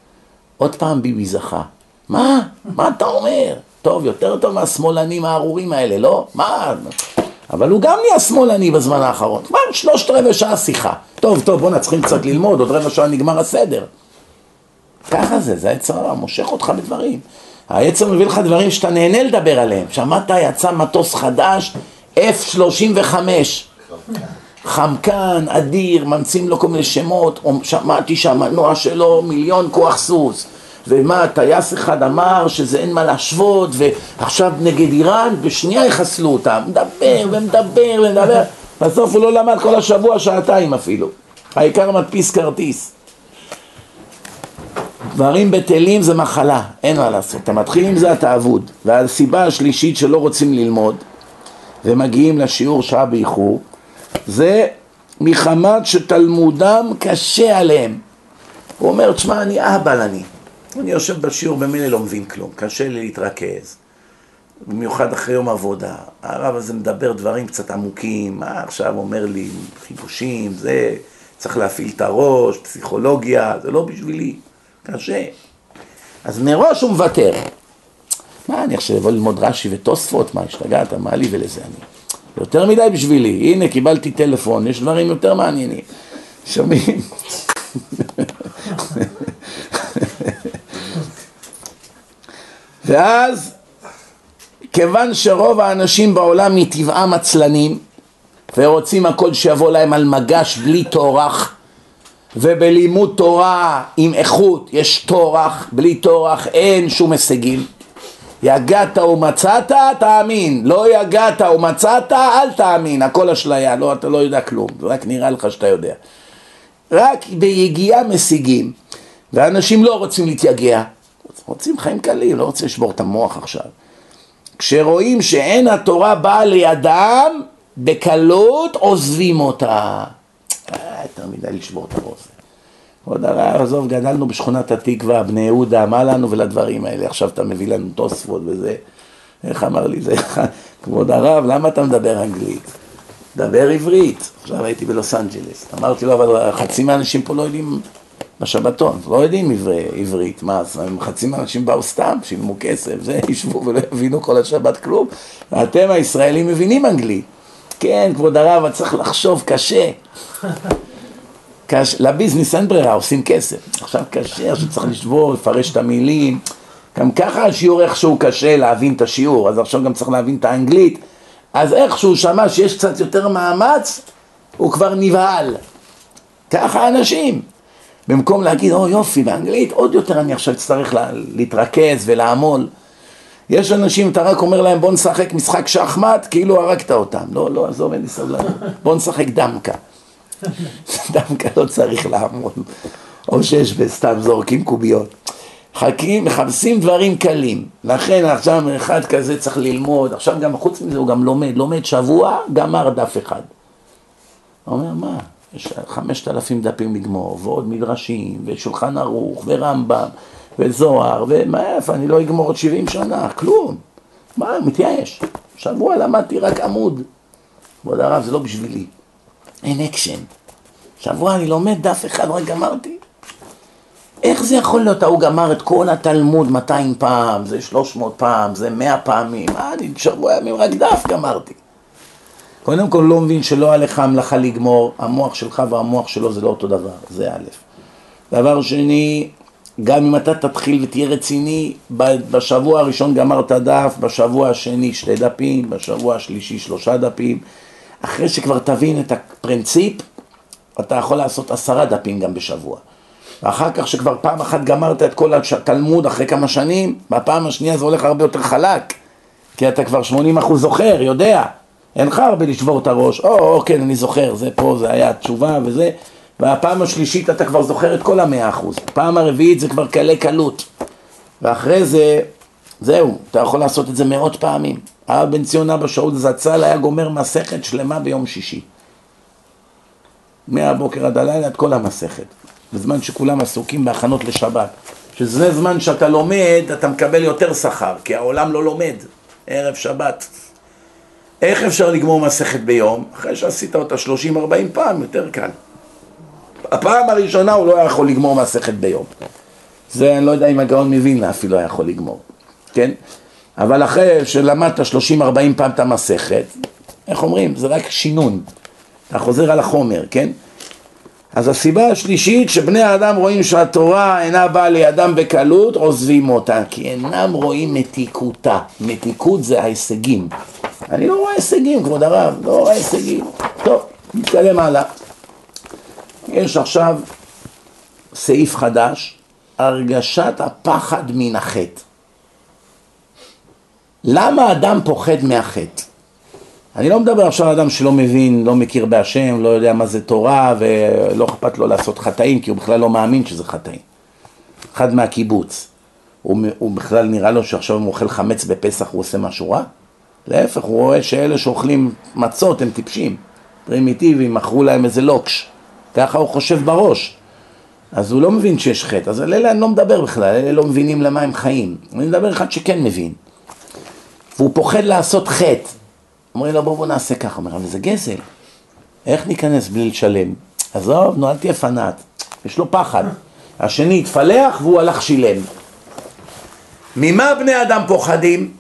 עוד פעם ביבי זכה. מה? מה אתה אומר? טוב, יותר טוב מהשמאלנים הארורים האלה, לא? מה? אבל הוא גם נהיה שמאלני בזמן האחרון. כבר שלושת רבעי שעה שיחה. טוב, טוב, בוא נצחים קצת ללמוד, עוד רבע שעה נגמר הסדר. ככה זה, זה היצר הרע, מושך אותך בדברים. היצר מביא לך דברים שאתה נהנה לדבר עליהם. שמעת, יצא מטוס חדש, F-35. חמקן, אדיר, ממציאים לו כל מיני שמות, שמעתי שהמנוע שלו מיליון כוח סוס ומה, טייס אחד אמר שזה אין מה להשוות ועכשיו נגד איראן, בשנייה יחסלו אותם, מדבר ומדבר ומדבר. בסוף הוא לא למד כל השבוע שעתיים אפילו. העיקר מדפיס כרטיס. דברים בטלים זה מחלה, אין מה לעשות, אתה מתחיל עם זה אתה אבוד. והסיבה השלישית שלא רוצים ללמוד ומגיעים לשיעור שעה באיחור זה מחמת שתלמודם קשה עליהם. הוא אומר, תשמע, אני אהבל אני. אני יושב בשיעור, במילא לא מבין כלום, קשה לי להתרכז. במיוחד אחרי יום עבודה. הרב הזה מדבר דברים קצת עמוקים, מה עכשיו אומר לי חידושים, זה, צריך להפעיל את הראש, פסיכולוגיה, זה לא בשבילי, קשה. אז מראש הוא מוותר. מה, אני עכשיו אבוא ללמוד רש"י ותוספות? מה, השתגעת? מה לי ולזה אני? יותר מדי בשבילי, הנה קיבלתי טלפון, יש דברים יותר מעניינים. שומעים? ואז, כיוון שרוב האנשים בעולם מטבעם עצלנים, ורוצים הכל שיבוא להם על מגש בלי טורח, ובלימוד תורה עם איכות יש טורח, בלי טורח אין שום הישגים. יגעת ומצאת, תאמין. לא יגעת ומצאת, אל תאמין. הכל אשליה, לא, אתה לא יודע כלום. רק נראה לך שאתה יודע. רק ביגיעה משיגים. ואנשים לא רוצים להתייגע. רוצים חיים קלים, לא רוצים לשבור את המוח עכשיו. כשרואים שאין התורה באה לידם, בקלות עוזבים אותה. אה, יותר מדי לשבור את הראש. כבוד הרב, עזוב, גדלנו בשכונת התקווה, בני יהודה, מה לנו ולדברים האלה, עכשיו אתה מביא לנו תוספות וזה. איך אמר לי זה? כבוד הרב, למה אתה מדבר אנגלית? דבר עברית. עכשיו הייתי בלוס אנג'לס. אמרתי לו, אבל חצי מהאנשים פה לא יודעים בשבתון, לא יודעים עברית. מה, חצי מהאנשים באו סתם, שילמו כסף, זה, ישבו ולא הבינו כל השבת כלום. ואתם הישראלים מבינים אנגלית. כן, כבוד הרב, צריך לחשוב קשה. קש... לביזנס אין ברירה, עושים כסף. עכשיו קשה, עכשיו צריך לשבור, לפרש את המילים. גם ככה השיעור איכשהו קשה להבין את השיעור, אז עכשיו גם צריך להבין את האנגלית. אז איך שהוא שמע שיש קצת יותר מאמץ, הוא כבר נבהל. ככה אנשים. במקום להגיד, או יופי, באנגלית עוד יותר אני עכשיו אצטרך לה, להתרכז ולעמול. יש אנשים, אתה רק אומר להם בוא נשחק משחק שחמט, כאילו הרגת אותם. לא, לא, עזוב, אין לי סבלנות. בוא נשחק דמקה. דמקה לא צריך לעמול. או שיש וסתם זורקים קוביות. חכים, מחפשים דברים קלים. לכן עכשיו אחד כזה צריך ללמוד, עכשיו גם חוץ מזה הוא גם לומד, לומד שבוע, גמר דף אחד. הוא אומר, מה? יש חמשת אלפים דפים לגמור, ועוד מדרשים, ושולחן ערוך, ורמב"ם, וזוהר, ומה, איפה, אני לא אגמור עוד שבעים שנה, כלום. מה, מתייאש. שבוע למדתי רק עמוד. כבוד הרב, זה לא בשבילי. אין אקשן. שבוע אני לומד דף אחד, רק גמרתי. איך זה יכול להיות, ההוא גמר את כל התלמוד 200 פעם, זה 300 פעם, זה 100 פעמים, אה, אני שבוע ימים רק דף גמרתי. קודם כל לא מבין שלא עליך המלאכה לגמור, המוח שלך והמוח שלו זה לא אותו דבר, זה א'. דבר שני, גם אם אתה תתחיל ותהיה רציני, בשבוע הראשון גמרת דף, בשבוע השני שתי דפים, בשבוע השלישי שלושה דפים, אחרי שכבר תבין את הפרינציפ, אתה יכול לעשות עשרה דפים גם בשבוע. ואחר כך שכבר פעם אחת גמרת את כל התלמוד אחרי כמה שנים, בפעם השנייה זה הולך הרבה יותר חלק, כי אתה כבר 80 אחוז זוכר, יודע, אין לך הרבה לשבור את הראש, או, או כן אני זוכר, זה פה, זה היה תשובה וזה, והפעם השלישית אתה כבר זוכר את כל המאה אחוז, פעם הרביעית זה כבר קלי קלות, ואחרי זה, זהו, אתה יכול לעשות את זה מאות פעמים. הרב בן ציון אבא שאול זצ"ל היה גומר מסכת שלמה ביום שישי. מהבוקר עד הלילה את כל המסכת. בזמן שכולם עסוקים בהכנות לשבת. שזה זמן שאתה לומד, אתה מקבל יותר שכר, כי העולם לא לומד, ערב שבת. איך אפשר לגמור מסכת ביום? אחרי שעשית אותה 30-40 פעם, יותר קל. הפעם הראשונה הוא לא היה יכול לגמור מסכת ביום. זה, אני לא יודע אם הגאון מווילנה אפילו היה יכול לגמור, כן? אבל אחרי שלמדת 30-40 פעם את המסכת, איך אומרים? זה רק שינון. אתה חוזר על החומר, כן? אז הסיבה השלישית שבני האדם רואים שהתורה אינה באה לידם בקלות עוזבים אותה כי אינם רואים מתיקותה. מתיקות זה ההישגים. אני לא רואה הישגים כבוד הרב, לא רואה הישגים. טוב, נתקדם הלאה. יש עכשיו סעיף חדש הרגשת הפחד מן החטא. למה אדם פוחד מהחטא? אני לא מדבר עכשיו על אדם שלא מבין, לא מכיר בהשם, לא יודע מה זה תורה ולא אכפת לו לעשות חטאים כי הוא בכלל לא מאמין שזה חטאים. אחד מהקיבוץ, הוא, הוא בכלל נראה לו שעכשיו הוא אוכל חמץ בפסח הוא עושה משהו רע? להפך, הוא רואה שאלה שאוכלים מצות הם טיפשים, פרימיטיביים, מכרו להם איזה לוקש, ככה הוא חושב בראש. אז הוא לא מבין שיש חטא, אז על אלה אני לא מדבר בכלל, אלה לא מבינים למה הם חיים. אני מדבר אחד שכן מבין. והוא פוחד לעשות חטא. אומרים לו בוא בוא נעשה ככה, אומר אבל זה גזל, איך ניכנס בלי לשלם? עזוב, נו אל תהיה פנאט, יש לו פחד. השני התפלח והוא הלך שילם. ממה בני אדם פוחדים?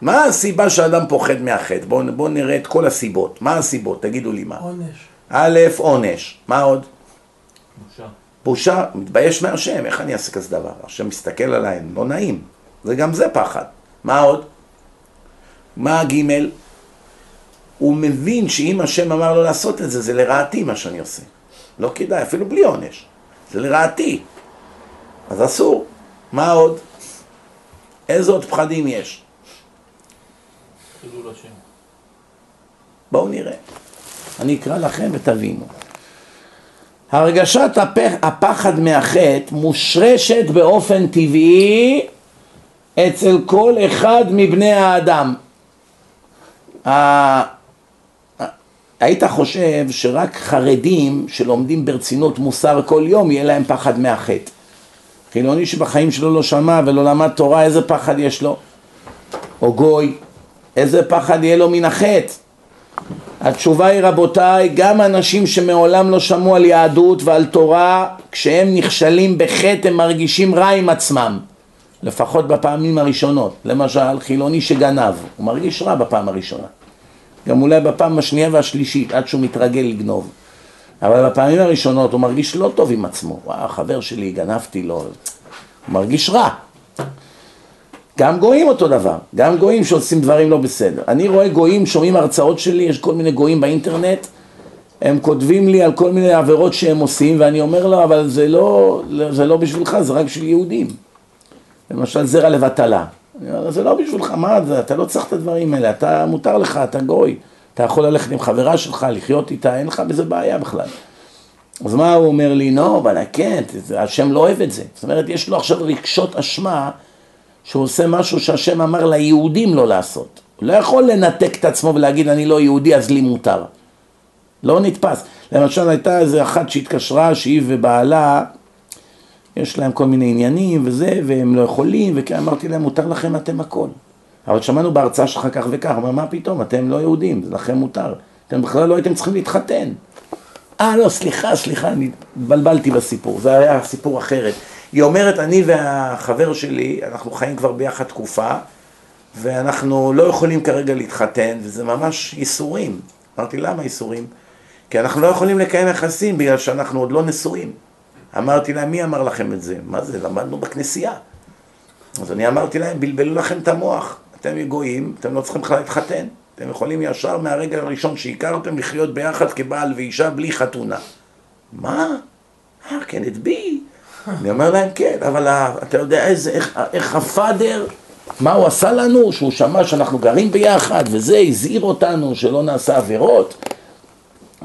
מה הסיבה שאדם פוחד מהחטא? בואו בוא נראה את כל הסיבות. מה הסיבות? תגידו לי מה. עונש. א', עונש. מה עוד? בושה. בושה, מתבייש מהשם, איך אני אעשה כזה דבר? השם מסתכל עליי, לא נעים. זה גם זה פחד. מה עוד? מה הגימל? הוא מבין שאם השם אמר לו לעשות את זה, זה לרעתי מה שאני עושה. לא כדאי, אפילו בלי עונש. זה לרעתי. אז אסור. מה עוד? איזה עוד פחדים יש? חילול השם. בואו נראה. אני אקרא לכם ותבינו. הרגשת הפח, הפחד מהחטא מושרשת באופן טבעי אצל כל אחד מבני האדם. היית חושב שרק חרדים שלומדים ברצינות מוסר כל יום יהיה להם פחד מהחטא. חילוני שבחיים שלו לא שמע ולא למד תורה, איזה פחד יש לו? או גוי, איזה פחד יהיה לו מן החטא? התשובה היא רבותיי, גם אנשים שמעולם לא שמעו על יהדות ועל תורה, כשהם נכשלים בחטא הם מרגישים רע עם עצמם, לפחות בפעמים הראשונות. למשל, חילוני שגנב, הוא מרגיש רע בפעם הראשונה. גם אולי בפעם השנייה והשלישית, עד שהוא מתרגל לגנוב. אבל בפעמים הראשונות הוא מרגיש לא טוב עם עצמו. וואו, חבר שלי, גנבתי לו. הוא מרגיש רע. גם גויים אותו דבר, גם גויים שעושים דברים לא בסדר. אני רואה גויים, שומעים הרצאות שלי, יש כל מיני גויים באינטרנט, הם כותבים לי על כל מיני עבירות שהם עושים, ואני אומר לו, אבל זה לא, זה לא בשבילך, זה רק בשביל יהודים. למשל זרע לבטלה. אני אומר, זה לא בשבילך, מה זה, אתה לא צריך את הדברים האלה, אתה, מותר לך, אתה גוי. אתה יכול ללכת עם חברה שלך, לחיות איתה, אין לך בזה בעיה בכלל. אז מה הוא אומר לי? נו, אבל כן, השם לא אוהב את זה. זאת אומרת, יש לו עכשיו רגשות אשמה שהוא עושה משהו שהשם אמר ליהודים לא לעשות. הוא לא יכול לנתק את עצמו ולהגיד אני לא יהודי אז לי מותר. לא נתפס. למשל הייתה איזה אחת שהתקשרה שהיא ובעלה יש להם כל מיני עניינים וזה והם לא יכולים ואמרתי להם מותר לכם אתם הכל. אבל שמענו בהרצאה שלך כך וכך, אמר מה פתאום אתם לא יהודים, לכם מותר. אתם בכלל לא הייתם צריכים להתחתן. אה לא סליחה סליחה אני התבלבלתי בסיפור, זה היה סיפור אחרת. היא אומרת, אני והחבר שלי, אנחנו חיים כבר ביחד תקופה, ואנחנו לא יכולים כרגע להתחתן, וזה ממש ייסורים. אמרתי, למה ייסורים? כי אנחנו לא יכולים לקיים יחסים בגלל שאנחנו עוד לא נשואים. אמרתי להם, מי אמר לכם את זה? מה זה? למדנו בכנסייה. אז אני אמרתי להם, בלבלו לכם את המוח. אתם גויים, אתם לא צריכים בכלל להתחתן. אתם יכולים ישר מהרגע הראשון שהכרתם לחיות ביחד כבעל ואישה בלי חתונה. מה? How can it be? אני אומר להם, כן, אבל אתה יודע איזה, איך, איך הפאדר, מה הוא עשה לנו, שהוא שמע שאנחנו גרים ביחד, וזה הזהיר אותנו שלא נעשה עבירות.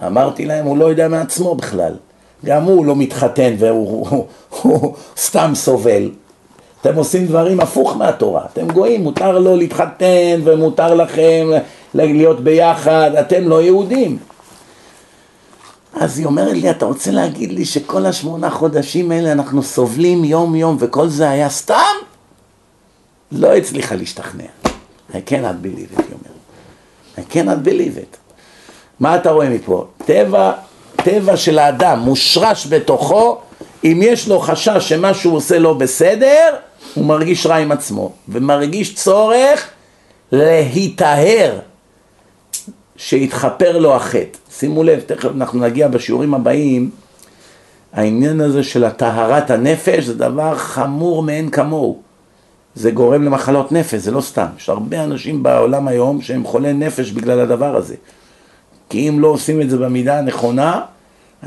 אמרתי להם, הוא לא יודע מעצמו בכלל. גם הוא לא מתחתן והוא הוא, הוא, הוא סתם סובל. אתם עושים דברים הפוך מהתורה. אתם גויים, מותר לו להתחתן ומותר לכם להיות ביחד, אתם לא יהודים. אז היא אומרת לי, אתה רוצה להגיד לי שכל השמונה חודשים האלה אנחנו סובלים יום יום וכל זה היה סתם? לא הצליחה להשתכנע. I cannot believe it, היא אומרת. I cannot believe it. מה אתה רואה מפה? טבע, טבע של האדם מושרש בתוכו, אם יש לו חשש שמה שהוא עושה לא בסדר, הוא מרגיש רע עם עצמו, ומרגיש צורך להיטהר, שיתחפר לו החטא. שימו לב, תכף אנחנו נגיע בשיעורים הבאים, העניין הזה של הטהרת הנפש זה דבר חמור מאין כמוהו. זה גורם למחלות נפש, זה לא סתם. יש הרבה אנשים בעולם היום שהם חולי נפש בגלל הדבר הזה. כי אם לא עושים את זה במידה הנכונה,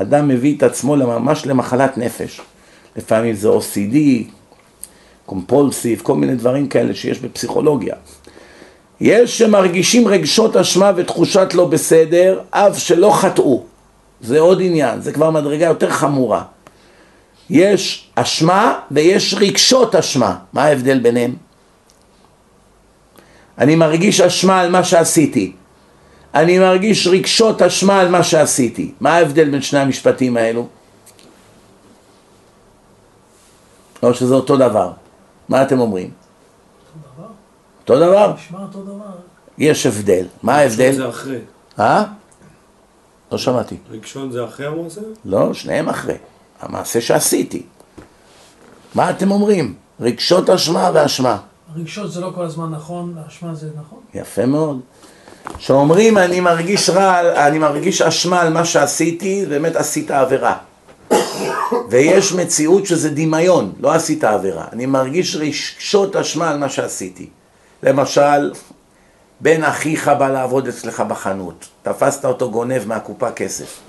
אדם מביא את עצמו ממש למחלת נפש. לפעמים זה OCD, קומפולסיב, כל מיני דברים כאלה שיש בפסיכולוגיה. יש שמרגישים רגשות אשמה ותחושת לא בסדר, אף שלא חטאו. זה עוד עניין, זה כבר מדרגה יותר חמורה. יש אשמה ויש רגשות אשמה. מה ההבדל ביניהם? אני מרגיש אשמה על מה שעשיתי. אני מרגיש רגשות אשמה על מה שעשיתי. מה ההבדל בין שני המשפטים האלו? או שזה אותו דבר. מה אתם אומרים? אותו דבר? נשמע אותו דבר. יש הבדל. מה ההבדל? זה אחרי. אה? לא שמעתי. רגשון זה אחרי המעשה? לא, שניהם אחרי. המעשה שעשיתי. מה אתם אומרים? רגשות אשמה ואשמה. רגשות זה לא כל הזמן נכון, אשמה זה נכון. יפה מאוד. שאומרים אני מרגיש רע, אני מרגיש אשמה על מה שעשיתי, באמת עשית עבירה. ויש מציאות שזה דמיון, לא עשית עבירה. אני מרגיש רגשות אשמה על מה שעשיתי. למשל, בן אחיך בא לעבוד אצלך בחנות, תפסת אותו גונב מהקופה כסף,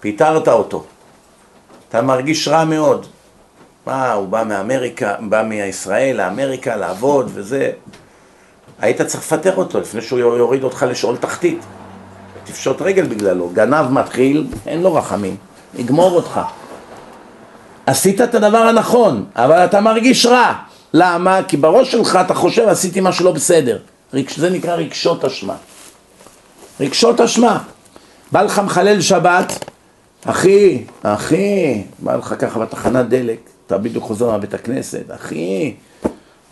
פיטרת אותו, אתה מרגיש רע מאוד. מה, הוא בא מאמריקה, בא מישראל לאמריקה לעבוד וזה. היית צריך לפטר אותו לפני שהוא יוריד אותך לשאול תחתית. תפשוט רגל בגללו. גנב מתחיל, אין לו רחמים, יגמור אותך. עשית את הדבר הנכון, אבל אתה מרגיש רע. למה? כי בראש שלך אתה חושב עשיתי משהו לא בסדר. זה נקרא רגשות אשמה. רגשות אשמה. בא לך מחלל שבת, אחי, אחי, בא לך ככה בתחנת דלק, אתה בדיוק חוזר מבית הכנסת, אחי,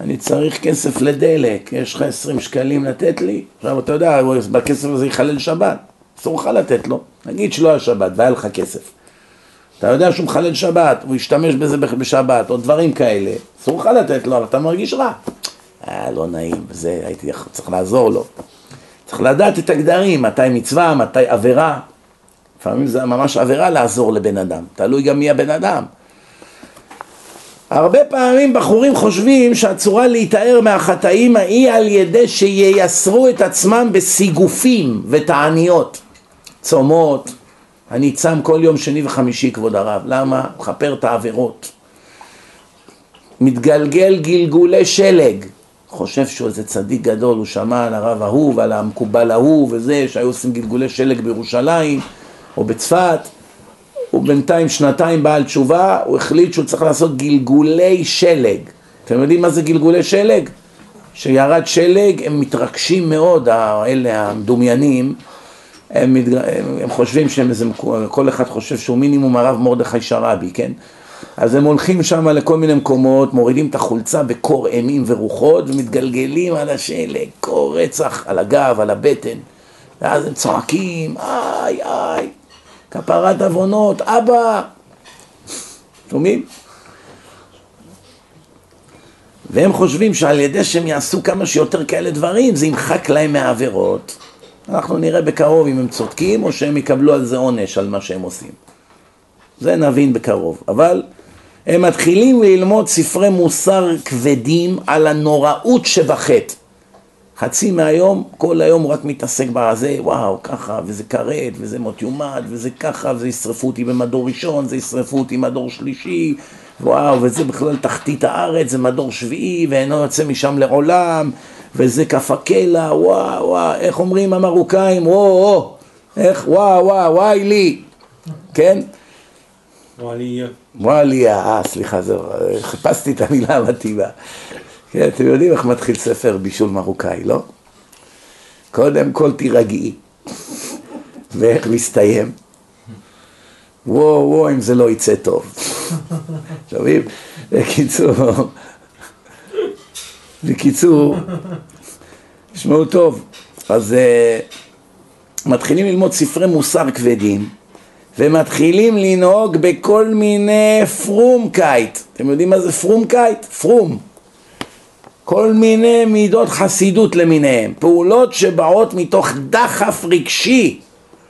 אני צריך כסף לדלק, יש לך עשרים שקלים לתת לי? עכשיו אתה יודע, בכסף הזה יחלל שבת, אסור לך לתת לו, נגיד שלא היה שבת והיה לך כסף. אתה יודע שהוא מחלל שבת, הוא ישתמש בזה בשבת, או דברים כאלה, אסור לך לתת לו, אבל אתה מרגיש רע. היה לא נעים, וזה, הייתי צריך לעזור לו. צריך לדעת את הגדרים, מתי מצווה, מתי עבירה. לפעמים זה ממש עבירה לעזור לבן אדם, תלוי גם מי הבן אדם. הרבה פעמים בחורים חושבים שהצורה להיטהר מהחטאים היא על ידי שייסרו את עצמם בסיגופים ותעניות, צומות. אני צם כל יום שני וחמישי כבוד הרב, למה? מכפר את העבירות. מתגלגל גלגולי שלג, חושב שהוא איזה צדיק גדול, הוא שמע על הרב ההוא ועל המקובל ההוא וזה, שהיו עושים גלגולי שלג בירושלים או בצפת, הוא בינתיים שנתיים בעל תשובה, הוא החליט שהוא צריך לעשות גלגולי שלג. אתם יודעים מה זה גלגולי שלג? כשירד שלג הם מתרגשים מאוד, האלה המדומיינים, הם, מתג... הם חושבים שהם איזה, כל אחד חושב שהוא מינימום הרב מרדכי שרעבי, כן? אז הם הולכים שם לכל מיני מקומות, מורידים את החולצה בקור אימים ורוחות ומתגלגלים על השלג, קור רצח על הגב, על הבטן ואז הם צועקים, איי איי, כפרת עוונות, אבא, שומעים? והם חושבים שעל ידי שהם יעשו כמה שיותר כאלה דברים זה ימחק להם מהעבירות אנחנו נראה בקרוב אם הם צודקים או שהם יקבלו על זה עונש על מה שהם עושים זה נבין בקרוב, אבל הם מתחילים ללמוד ספרי מוסר כבדים על הנוראות שבחטא. חצי מהיום, כל היום רק מתעסק בזה, וואו, ככה, וזה כרת, וזה מות יומד, וזה ככה, וזה ישרפו אותי במדור ראשון, זה ישרפו אותי במדור שלישי, וואו, וזה בכלל תחתית הארץ, זה מדור שביעי, ואינו יוצא משם לעולם, וזה כף הקלע, וואו, וואו, איך אומרים המרוקאים, וואו, וואו, איך, וואו, וואו, וואי לי, כן? וואליה. וואליה, אה, סליחה, זהו, חיפשתי את המילה המתאימה. כן, אתם יודעים איך מתחיל ספר בישול מרוקאי, לא? קודם כל תירגעי. ואיך מסתיים? וואו, וואו, אם זה לא יצא טוב. שומעים? בקיצור, בקיצור, תשמעו טוב, אז uh, מתחילים ללמוד ספרי מוסר כבדים ומתחילים לנהוג בכל מיני פרומקייט. אתם יודעים מה זה פרומקייט? פרום. כל מיני מידות חסידות למיניהם. פעולות שבאות מתוך דחף רגשי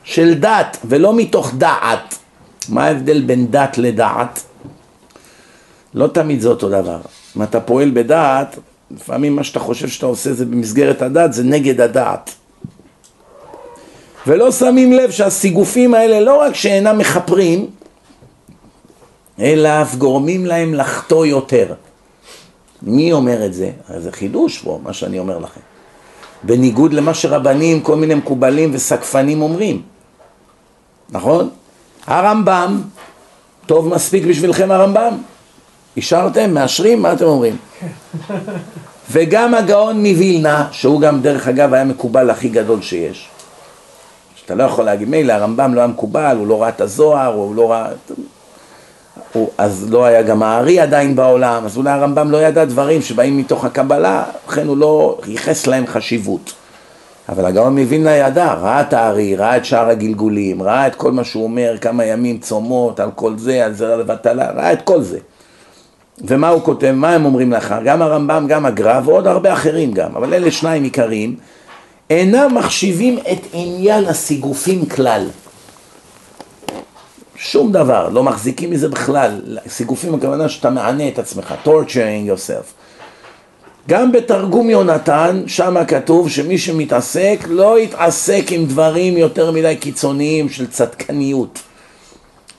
של דת ולא מתוך דעת. מה ההבדל בין דת לדעת? לא תמיד זה אותו דבר. אם אתה פועל בדעת, לפעמים מה שאתה חושב שאתה עושה זה במסגרת הדעת, זה נגד הדעת. ולא שמים לב שהסיגופים האלה לא רק שאינם מכפרים, אלא אף גורמים להם לחטוא יותר. מי אומר את זה? זה חידוש פה, מה שאני אומר לכם. בניגוד למה שרבנים, כל מיני מקובלים וסקפנים אומרים. נכון? הרמב"ם, טוב מספיק בשבילכם הרמב"ם? אישרתם? מאשרים? מה אתם אומרים? וגם הגאון מווילנה, שהוא גם דרך אגב היה מקובל הכי גדול שיש. אתה לא יכול להגיד, מילא הרמב"ם לא היה מקובל, הוא לא ראה את הזוהר, הוא לא ראה... הוא, אז לא היה גם הארי עדיין בעולם, אז אולי הרמב"ם לא ידע דברים שבאים מתוך הקבלה, לכן הוא לא ייחס להם חשיבות. אבל הגאון מווילנה ידע, ראה את הארי, ראה את שאר הגלגולים, ראה את כל מה שהוא אומר, כמה ימים צומות, על כל זה, על זה לבטלה, ראה את כל זה. ומה הוא כותב, מה הם אומרים לך? גם הרמב"ם, גם הגר"א ועוד הרבה אחרים גם, אבל אלה שניים עיקריים. אינם מחשיבים את עניין הסיגופים כלל. שום דבר, לא מחזיקים מזה בכלל. סיגופים הכוונה שאתה מענה את עצמך, torturing yourself. גם בתרגום יונתן, שם כתוב שמי שמתעסק לא יתעסק עם דברים יותר מדי קיצוניים של צדקניות,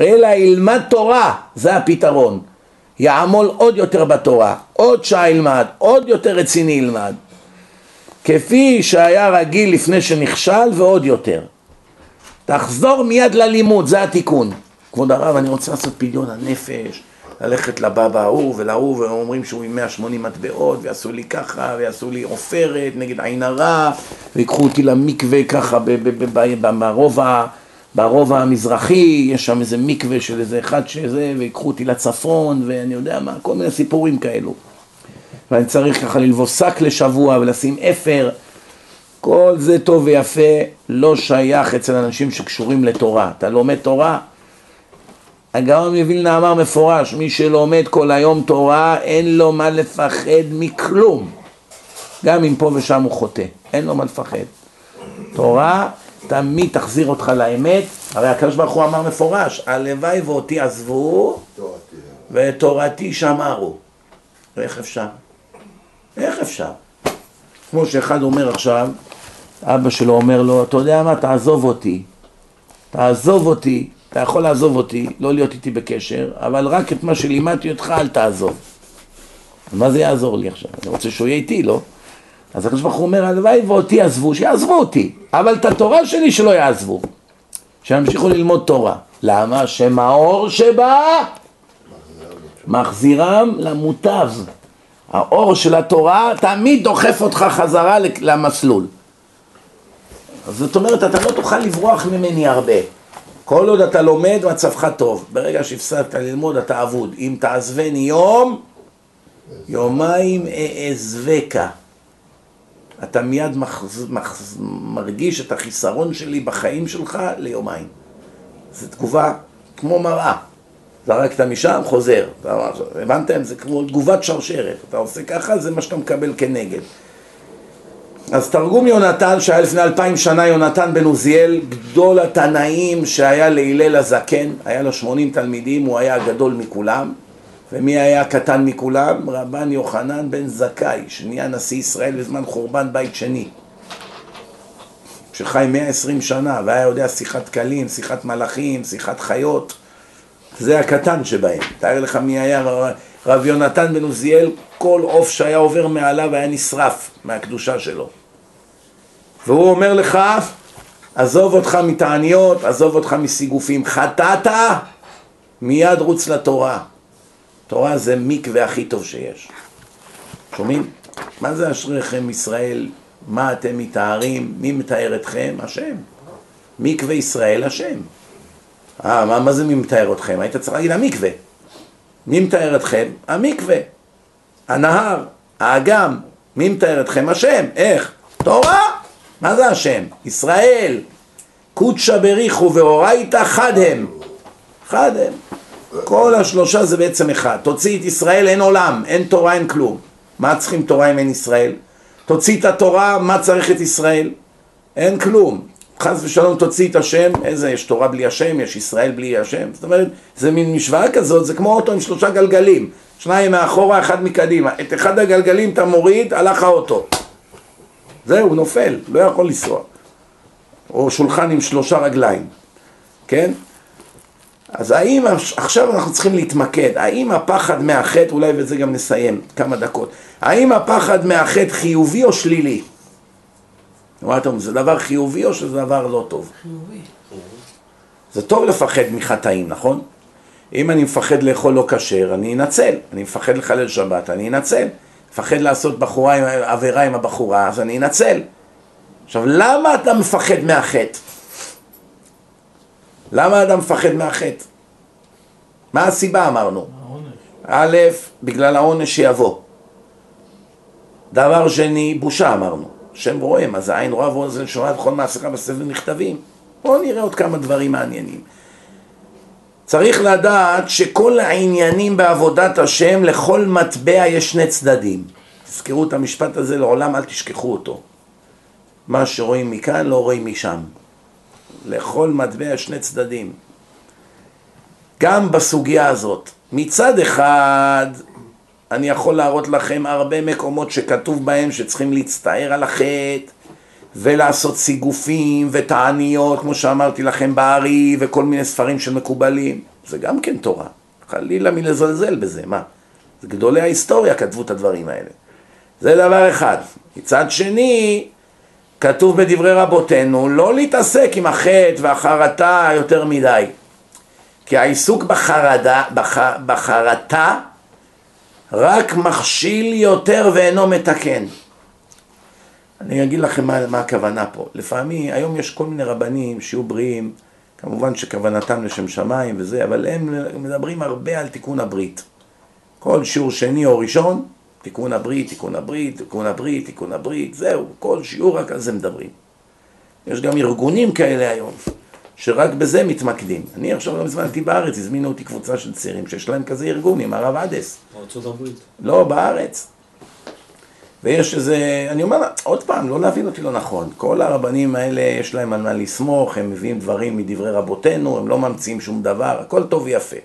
אלא ילמד תורה, זה הפתרון. יעמול עוד יותר בתורה, עוד שעה ילמד, עוד יותר רציני ילמד. כפי שהיה רגיל לפני שנכשל ועוד יותר. תחזור מיד ללימוד, זה התיקון. כבוד הרב, אני רוצה לעשות פדיון הנפש, ללכת לבבא ההוא ולהוא, והם אומרים שהוא עם 180 מטבעות, ויעשו לי ככה, ויעשו לי עופרת נגד עין הרע, ויקחו אותי למקווה ככה ברובע, ברובע המזרחי, יש שם איזה מקווה של איזה אחד שזה, ויקחו אותי לצפון, ואני יודע מה, כל מיני סיפורים כאלו. ואני צריך ככה ללבוש שק לשבוע ולשים אפר, כל זה טוב ויפה, לא שייך אצל אנשים שקשורים לתורה. אתה לומד תורה? הגאון מווילנה אמר מפורש, מי שלומד כל היום תורה, אין לו מה לפחד מכלום. גם אם פה ושם הוא חוטא, אין לו מה לפחד. תורה תמיד תחזיר אותך לאמת, הרי הקדוש ברוך הוא אמר מפורש, הלוואי ואותי עזבו ותורתי שמרו. איך אפשר? איך אפשר? כמו שאחד אומר עכשיו, אבא שלו אומר לו, אתה יודע מה, תעזוב אותי. תעזוב אותי, אתה יכול לעזוב אותי, לא להיות איתי בקשר, אבל רק את מה שלימדתי אותך אל תעזוב. מה זה יעזור לי עכשיו? אני רוצה שהוא יהיה איתי, לא? אז הקדוש ברוך הוא אומר, הלוואי ואותי עזבו, שיעזבו אותי, אבל את התורה שלי שלא יעזבו, שימשיכו ללמוד תורה. למה? שמאור שבא מחזירם למוטב. האור של התורה תמיד דוחף אותך חזרה למסלול. זאת אומרת, אתה לא תוכל לברוח ממני הרבה. כל עוד אתה לומד, מצבך טוב. ברגע שהפסדת ללמוד, אתה אבוד. אם תעזבני יום, יומיים אעזבקה. אתה מיד מחז, מחז, מרגיש את החיסרון שלי בחיים שלך ליומיים. זו תגובה כמו מראה. זרקת משם, חוזר. הבנתם? זה כמו תגובת שרשרת. אתה עושה ככה, זה מה שאתה מקבל כנגד. אז תרגום יונתן, שהיה לפני אלפיים שנה, יונתן בן עוזיאל, גדול התנאים שהיה להלל הזקן, היה לו שמונים תלמידים, הוא היה הגדול מכולם. ומי היה הקטן מכולם? רבן יוחנן בן זכאי, שנהיה נשיא ישראל בזמן חורבן בית שני. שחי 120 שנה, והיה יודע שיחת כלים, שיחת מלאכים, שיחת חיות. זה הקטן שבהם. תאר לך מי היה רב יונתן בן עוזיאל, כל עוף שהיה עובר מעליו היה נשרף מהקדושה שלו. והוא אומר לך, עזוב אותך מתעניות, עזוב אותך מסיגופים. חטאת, מיד רוץ לתורה. תורה זה מקווה הכי טוב שיש. שומעים? מה זה אשריכם ישראל? מה אתם מתארים? מי מתאר אתכם? השם. מקווה ישראל השם. אה, מה, מה זה מי מתאר אתכם? היית צריך להגיד המקווה. מי מתאר אתכם? המקווה. הנהר, האגם. מי מתאר אתכם? השם. איך? תורה. מה זה השם? ישראל. קודשא בריחו ואורייתא חד הם. חד הם. כל השלושה זה בעצם אחד. תוציא את ישראל, אין עולם, אין תורה, אין כלום. מה צריכים תורה אם אין ישראל? תוציא את התורה, מה צריך את ישראל? אין כלום. חס ושלום תוציא את השם, איזה, יש תורה בלי השם, יש ישראל בלי השם. זאת אומרת, זה מין משוואה כזאת, זה כמו אוטו עם שלושה גלגלים. שניים מאחורה, אחד מקדימה. את אחד הגלגלים אתה מוריד, הלך האוטו. זהו, הוא נופל, לא יכול לנסוע. או שולחן עם שלושה רגליים, כן? אז האם, עכשיו אנחנו צריכים להתמקד, האם הפחד מהחטא, אולי בזה גם נסיים כמה דקות, האם הפחד מהחטא חיובי או שלילי? מה אתה אומר, זה דבר חיובי או שזה דבר לא טוב? חיובי. זה טוב לפחד מחטאים, נכון? אם אני מפחד לאכול לא כשר, אני אנצל. אני מפחד לחלל שבת, אני אנצל. מפחד לעשות בחורה עם, עבירה עם הבחורה, אז אני אנצל. עכשיו, למה אתה מפחד מהחטא? למה אדם מפחד מהחטא? מה הסיבה אמרנו? א', בגלל העונש שיבוא. דבר שני, בושה אמרנו. השם רואה מה זה עין רואה ואוזן שומעת וכל מעשיך בספר נכתבים. בואו נראה עוד כמה דברים מעניינים. צריך לדעת שכל העניינים בעבודת השם, לכל מטבע יש שני צדדים. תזכרו את המשפט הזה, לעולם אל תשכחו אותו. מה שרואים מכאן לא רואים משם. לכל מטבע שני צדדים. גם בסוגיה הזאת. מצד אחד, אני יכול להראות לכם הרבה מקומות שכתוב בהם שצריכים להצטער על החטא ולעשות סיגופים ותעניות, כמו שאמרתי לכם, בארי וכל מיני ספרים שמקובלים. זה גם כן תורה. חלילה מלזלזל בזה, מה? זה גדולי ההיסטוריה כתבו את הדברים האלה. זה דבר אחד. מצד שני, כתוב בדברי רבותינו לא להתעסק עם החטא והחרטה יותר מדי כי העיסוק בחרדה, בח, בחרטה רק מכשיל יותר ואינו מתקן. אני אגיד לכם מה, מה הכוונה פה. לפעמים, היום יש כל מיני רבנים שיהיו בריאים, כמובן שכוונתם לשם שמיים וזה, אבל הם מדברים הרבה על תיקון הברית. כל שיעור שני או ראשון, תיקון הברית, תיקון הברית, תיקון הברית, תיקון הברית, זהו, כל שיעור רק על זה מדברים. יש גם ארגונים כאלה היום, שרק בזה מתמקדים. אני עכשיו לא מזמן הייתי בארץ, הזמינו אותי קבוצה של צעירים שיש להם כזה ארגון עם הרב אדס. בארצות הברית. לא, בארץ. ויש איזה, אני אומר, עוד פעם, לא להבין אותי לא נכון, כל הרבנים האלה יש להם על מה לסמוך, הם מביאים דברים מדברי רבותינו, הם לא ממציאים שום דבר, הכל טוב ויפה.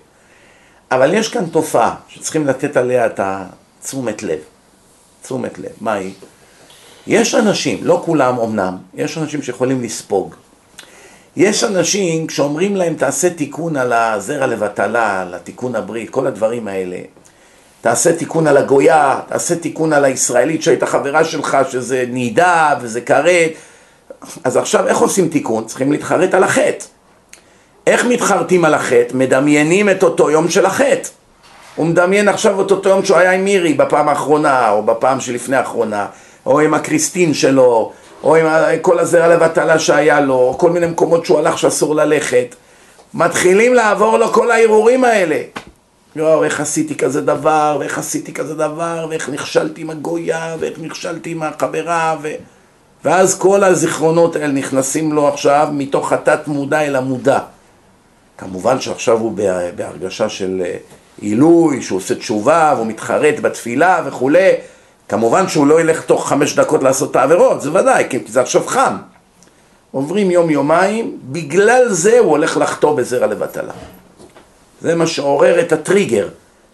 אבל יש כאן תופעה שצריכים לתת עליה את התשומת לב. תשומת לב. מה היא? יש אנשים, לא כולם אמנם, יש אנשים שיכולים לספוג. יש אנשים, כשאומרים להם תעשה תיקון על הזרע לבטלה, על התיקון הברית, כל הדברים האלה, תעשה תיקון על הגויה, תעשה תיקון על הישראלית שהייתה חברה שלך, שזה נידה וזה כרת. אז עכשיו איך עושים תיקון? צריכים להתחרט על החטא. איך מתחרטים על החטא? מדמיינים את אותו יום של החטא. הוא מדמיין עכשיו את אותו יום שהוא היה עם מירי בפעם האחרונה, או בפעם שלפני האחרונה, או עם הקריסטין שלו, או עם כל הזרע לבטלה שהיה לו, או כל מיני מקומות שהוא הלך שאסור ללכת. מתחילים לעבור לו כל הערעורים האלה. יואו, איך עשיתי כזה דבר, ואיך עשיתי כזה דבר, ואיך נכשלתי עם הגויה, ואיך נכשלתי עם החברה, ו... ואז כל הזיכרונות האלה נכנסים לו עכשיו מתוך התת מודע אל המודע. כמובן שעכשיו הוא בהרגשה של אה, עילוי, שהוא עושה תשובה, והוא מתחרט בתפילה וכולי. כמובן שהוא לא ילך תוך חמש דקות לעשות את העבירות, זה ודאי, כי זה עכשיו חם. עוברים יום-יומיים, בגלל זה הוא הולך לחטוא בזרע לבטלה. זה מה שעורר את הטריגר.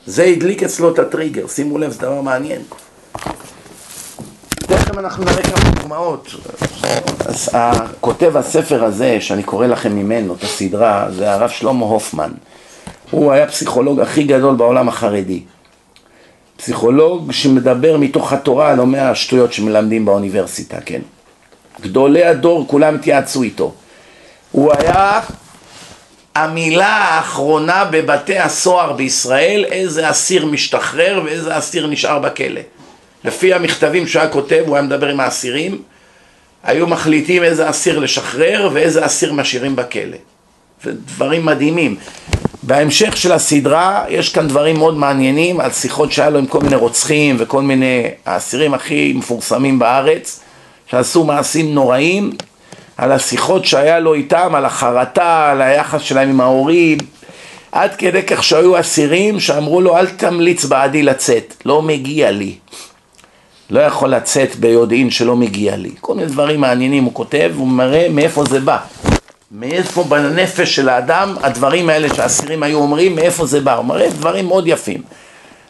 זה הדליק אצלו את הטריגר, שימו לב, זה דבר מעניין. תכף אנחנו נראה כמה דוגמאות. כותב הספר הזה, שאני קורא לכם ממנו, את הסדרה, זה הרב שלמה הופמן. הוא היה פסיכולוג הכי גדול בעולם החרדי. פסיכולוג שמדבר מתוך התורה, לא מהשטויות שמלמדים באוניברסיטה, כן? גדולי הדור, כולם התייעצו איתו. הוא היה המילה האחרונה בבתי הסוהר בישראל, איזה אסיר משתחרר ואיזה אסיר נשאר בכלא. לפי המכתבים שהוא היה כותב, הוא היה מדבר עם האסירים, היו מחליטים איזה אסיר לשחרר ואיזה אסיר משאירים בכלא. זה דברים מדהימים. בהמשך של הסדרה יש כאן דברים מאוד מעניינים על שיחות שהיה לו עם כל מיני רוצחים וכל מיני האסירים הכי מפורסמים בארץ שעשו מעשים נוראים על השיחות שהיה לו איתם, על החרטה, על היחס שלהם עם ההורים עד כדי כך שהיו אסירים שאמרו לו אל תמליץ בעדי לצאת, לא מגיע לי לא יכול לצאת ביודעין שלא מגיע לי כל מיני דברים מעניינים הוא כותב, הוא מראה מאיפה זה בא מאיפה בנפש של האדם הדברים האלה שהאסירים היו אומרים, מאיפה זה בא, הוא מראה דברים מאוד יפים.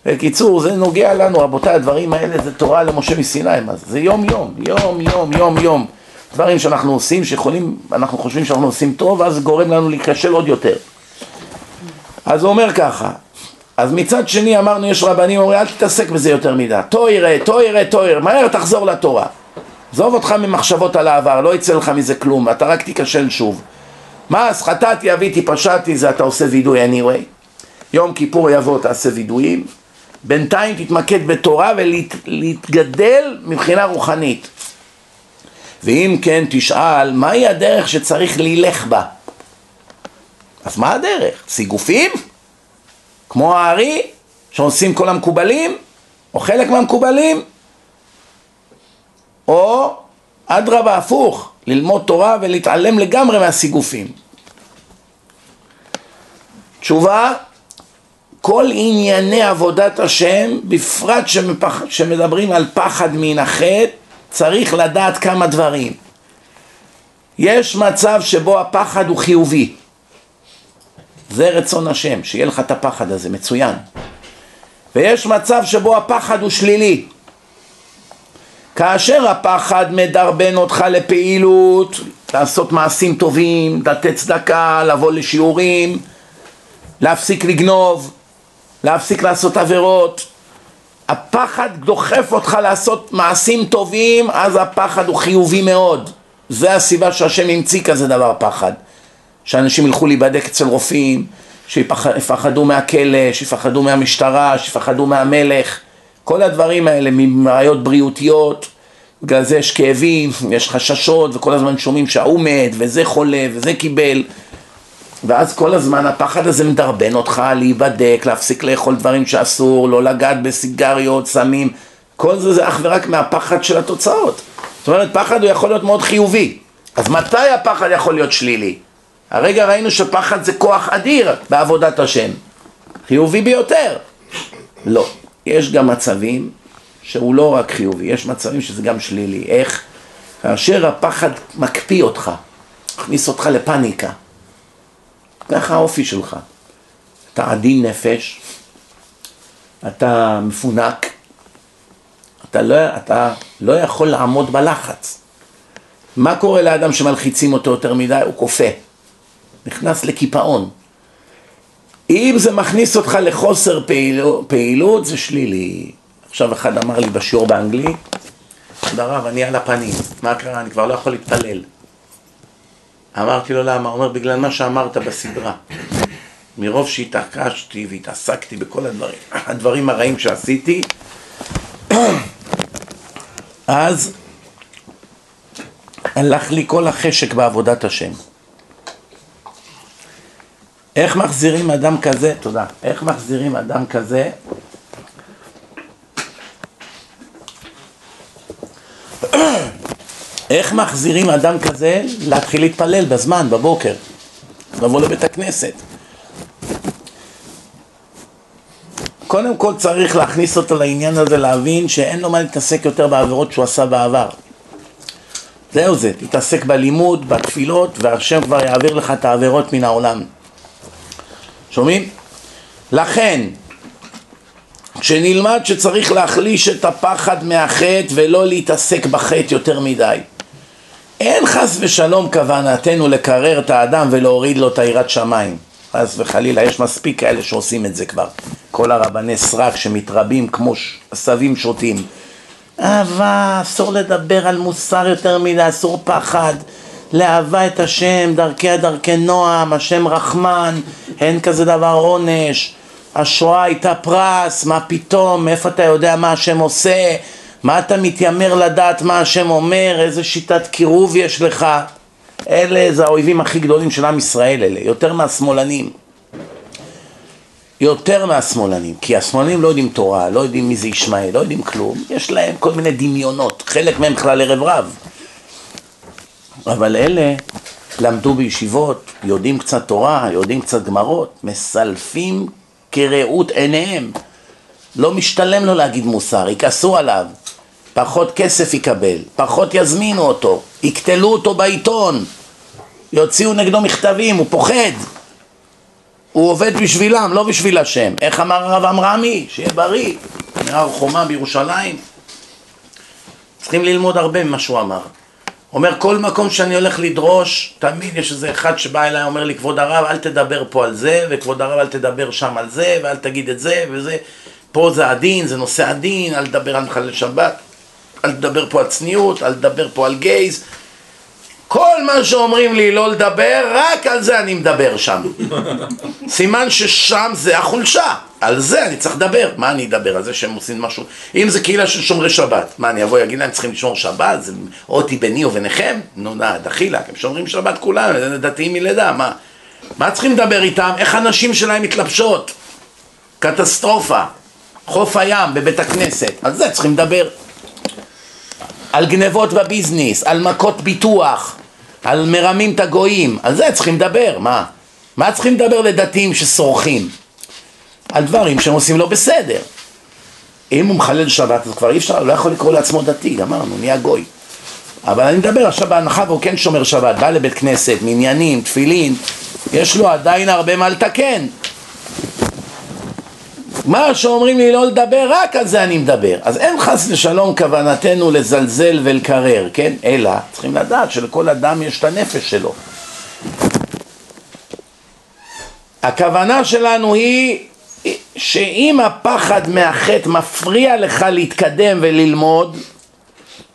בקיצור, זה נוגע לנו, רבותיי, הדברים האלה זה תורה למשה מסיני? זה יום יום, יום יום, יום יום. דברים שאנחנו עושים, שיכולים, אנחנו חושבים שאנחנו עושים טוב, אז גורם לנו להיכשל עוד יותר. אז הוא אומר ככה, אז מצד שני אמרנו, יש רבנים אומרים, אל תתעסק בזה יותר מדי. תוירה, תוירה, תוירה, מהר תחזור לתורה. עזוב אותך ממחשבות על העבר, לא יצא לך מזה כלום, אתה רק תיכשל שוב. מה אז חטאתי, אביתי, פשעתי, זה אתה עושה וידוי anyway. יום כיפור יבוא, תעשה וידויים. בינתיים תתמקד בתורה ולהתגדל מבחינה רוחנית. ואם כן, תשאל, מהי הדרך שצריך להילך בה? אז מה הדרך? סיגופים? כמו הארי, שעושים כל המקובלים? או חלק מהמקובלים? או אדרבה הפוך, ללמוד תורה ולהתעלם לגמרי מהסיגופים. תשובה, כל ענייני עבודת השם, בפרט שמפח... שמדברים על פחד מן החטא, צריך לדעת כמה דברים. יש מצב שבו הפחד הוא חיובי. זה רצון השם, שיהיה לך את הפחד הזה, מצוין. ויש מצב שבו הפחד הוא שלילי. כאשר הפחד מדרבן אותך לפעילות, לעשות מעשים טובים, לתת צדקה, לבוא לשיעורים, להפסיק לגנוב, להפסיק לעשות עבירות. הפחד דוחף אותך לעשות מעשים טובים, אז הפחד הוא חיובי מאוד. זה הסיבה שהשם המציא כזה דבר פחד. שאנשים ילכו להיבדק אצל רופאים, שיפחדו מהכלא, שיפחדו מהמשטרה, שיפחדו מהמלך. כל הדברים האלה מבעיות בריאותיות, בגלל זה יש כאבים, יש חששות, וכל הזמן שומעים שההוא מת, וזה חולה, וזה קיבל. ואז כל הזמן הפחד הזה מדרבן אותך להיבדק, להפסיק לאכול דברים שאסור, לא לגעת בסיגריות, סמים, כל זה זה אך ורק מהפחד של התוצאות. זאת אומרת, פחד הוא יכול להיות מאוד חיובי. אז מתי הפחד יכול להיות שלילי? הרגע ראינו שפחד זה כוח אדיר בעבודת השם. חיובי ביותר. לא. יש גם מצבים שהוא לא רק חיובי, יש מצבים שזה גם שלילי. איך? כאשר הפחד מקפיא אותך, מכניס אותך לפניקה. ככה האופי שלך. אתה עדין נפש, אתה מפונק, אתה לא, אתה לא יכול לעמוד בלחץ. מה קורה לאדם שמלחיצים אותו יותר מדי? הוא כופה, נכנס לקיפאון. אם זה מכניס אותך לחוסר פעילות, פעילות זה שלילי. עכשיו אחד אמר לי בשיעור באנגלית, כבוד הרב, אני על הפנים, מה קרה? אני כבר לא יכול להתפלל. אמרתי לו למה? הוא אומר, בגלל מה שאמרת בסדרה. מרוב שהתעקשתי והתעסקתי בכל הדברים, הדברים הרעים שעשיתי, אז הלך לי כל החשק בעבודת השם. איך מחזירים אדם כזה, תודה, איך מחזירים אדם כזה איך מחזירים אדם כזה להתחיל להתפלל בזמן, בבוקר, לבוא לבית הכנסת? קודם כל צריך להכניס אותו לעניין הזה, להבין שאין לו מה להתעסק יותר בעבירות שהוא עשה בעבר. זהו זה, תתעסק בלימוד, בתפילות, והשם כבר יעביר לך את העבירות מן העולם. שומעים? לכן, כשנלמד שצריך להחליש את הפחד מהחטא ולא להתעסק בחטא יותר מדי. אין חס ושלום כוונתנו לקרר את האדם ולהוריד לו את היראת שמיים. חס וחלילה, יש מספיק כאלה שעושים את זה כבר. כל הרבני סרק שמתרבים כמו עשבים שוטים. אהבה, אסור לדבר על מוסר יותר מדי, אסור פחד. לאהבה את השם, דרכי דרכי נועם, השם רחמן, אין כזה דבר עונש. השואה הייתה פרס, מה פתאום, מאיפה אתה יודע מה השם עושה? מה אתה מתיימר לדעת מה השם אומר? איזה שיטת קירוב יש לך? אלה זה האויבים הכי גדולים של עם ישראל אלה, יותר מהשמאלנים. יותר מהשמאלנים, כי השמאלנים לא יודעים תורה, לא יודעים מי זה ישמעאל, לא יודעים כלום, יש להם כל מיני דמיונות, חלק מהם בכלל ערב רב. אבל אלה למדו בישיבות, יודעים קצת תורה, יודעים קצת גמרות, מסלפים כראות עיניהם. לא משתלם לו להגיד מוסר, יכעסו עליו, פחות כסף יקבל, פחות יזמינו אותו, יקטלו אותו בעיתון, יוציאו נגדו מכתבים, הוא פוחד. הוא עובד בשבילם, לא בשביל השם. איך אמר הרב עמרמי? שיהיה בריא, מהר חומה בירושלים. צריכים ללמוד הרבה ממה שהוא אמר. אומר כל מקום שאני הולך לדרוש, תמיד יש איזה אחד שבא אליי אומר לי כבוד הרב אל תדבר פה על זה, וכבוד הרב אל תדבר שם על זה, ואל תגיד את זה וזה, פה זה הדין, זה נושא הדין, אל תדבר על מחלל שבת, אל תדבר פה על צניעות, אל תדבר פה על גייז, כל מה שאומרים לי לא לדבר, רק על זה אני מדבר שם. סימן ששם זה החולשה. על זה אני צריך לדבר. מה אני אדבר? על זה שהם עושים משהו? אם זה קהילה של שומרי שבת, מה אני אבוא ואגיד להם צריכים לשמור שבת? זה אותי ביני וביניכם? נו נא, דחילק, הם שומרים שבת כולם, דתיים מלידה, מה? מה צריכים לדבר איתם? איך הנשים שלהם מתלבשות? קטסטרופה. חוף הים בבית הכנסת, על זה צריכים לדבר. על גנבות בביזנס, על מכות ביטוח, על מרמים את הגויים, על זה צריכים לדבר, מה? מה צריכים לדבר לדתיים שסורחים? על דברים שהם עושים לא בסדר. אם הוא מחלל שבת אז כבר אי אפשר, לא יכול לקרוא לעצמו דתי, גמרנו, נהיה גוי. אבל אני מדבר עכשיו בהנחה והוא כן שומר שבת, בא לבית כנסת, מניינים, תפילין, יש לו עדיין הרבה מה לתקן. מה שאומרים לי לא לדבר, רק על זה אני מדבר. אז אין חס ושלום כוונתנו לזלזל ולקרר, כן? אלא צריכים לדעת שלכל אדם יש את הנפש שלו. הכוונה שלנו היא שאם הפחד מהחטא מפריע לך להתקדם וללמוד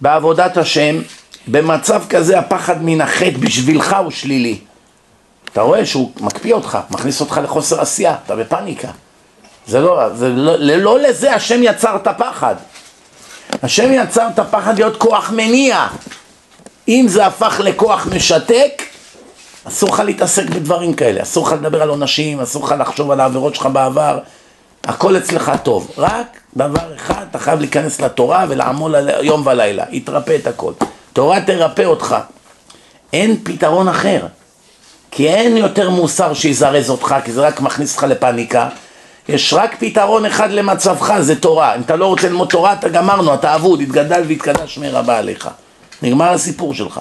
בעבודת השם, במצב כזה הפחד מן החטא בשבילך הוא שלילי. אתה רואה שהוא מקפיא אותך, מכניס אותך לחוסר עשייה, אתה בפניקה. זה לא, זה לא, לא לזה השם יצר את הפחד. השם יצר את הפחד להיות כוח מניע. אם זה הפך לכוח משתק, אסור לך להתעסק בדברים כאלה, אסור לך לדבר על עונשים, אסור לך לחשוב על העבירות שלך בעבר, הכל אצלך טוב. רק דבר אחד, אתה חייב להיכנס לתורה ולעמול עליה יום ולילה, יתרפא את הכל. תורה תרפא אותך. אין פתרון אחר. כי אין יותר מוסר שיזרז אותך, כי זה רק מכניס אותך לפניקה. יש רק פתרון אחד למצבך, זה תורה. אם אתה לא רוצה ללמוד תורה, אתה גמרנו, אתה אבוד, התגדל והתקדש מרבה עליך. נגמר הסיפור שלך.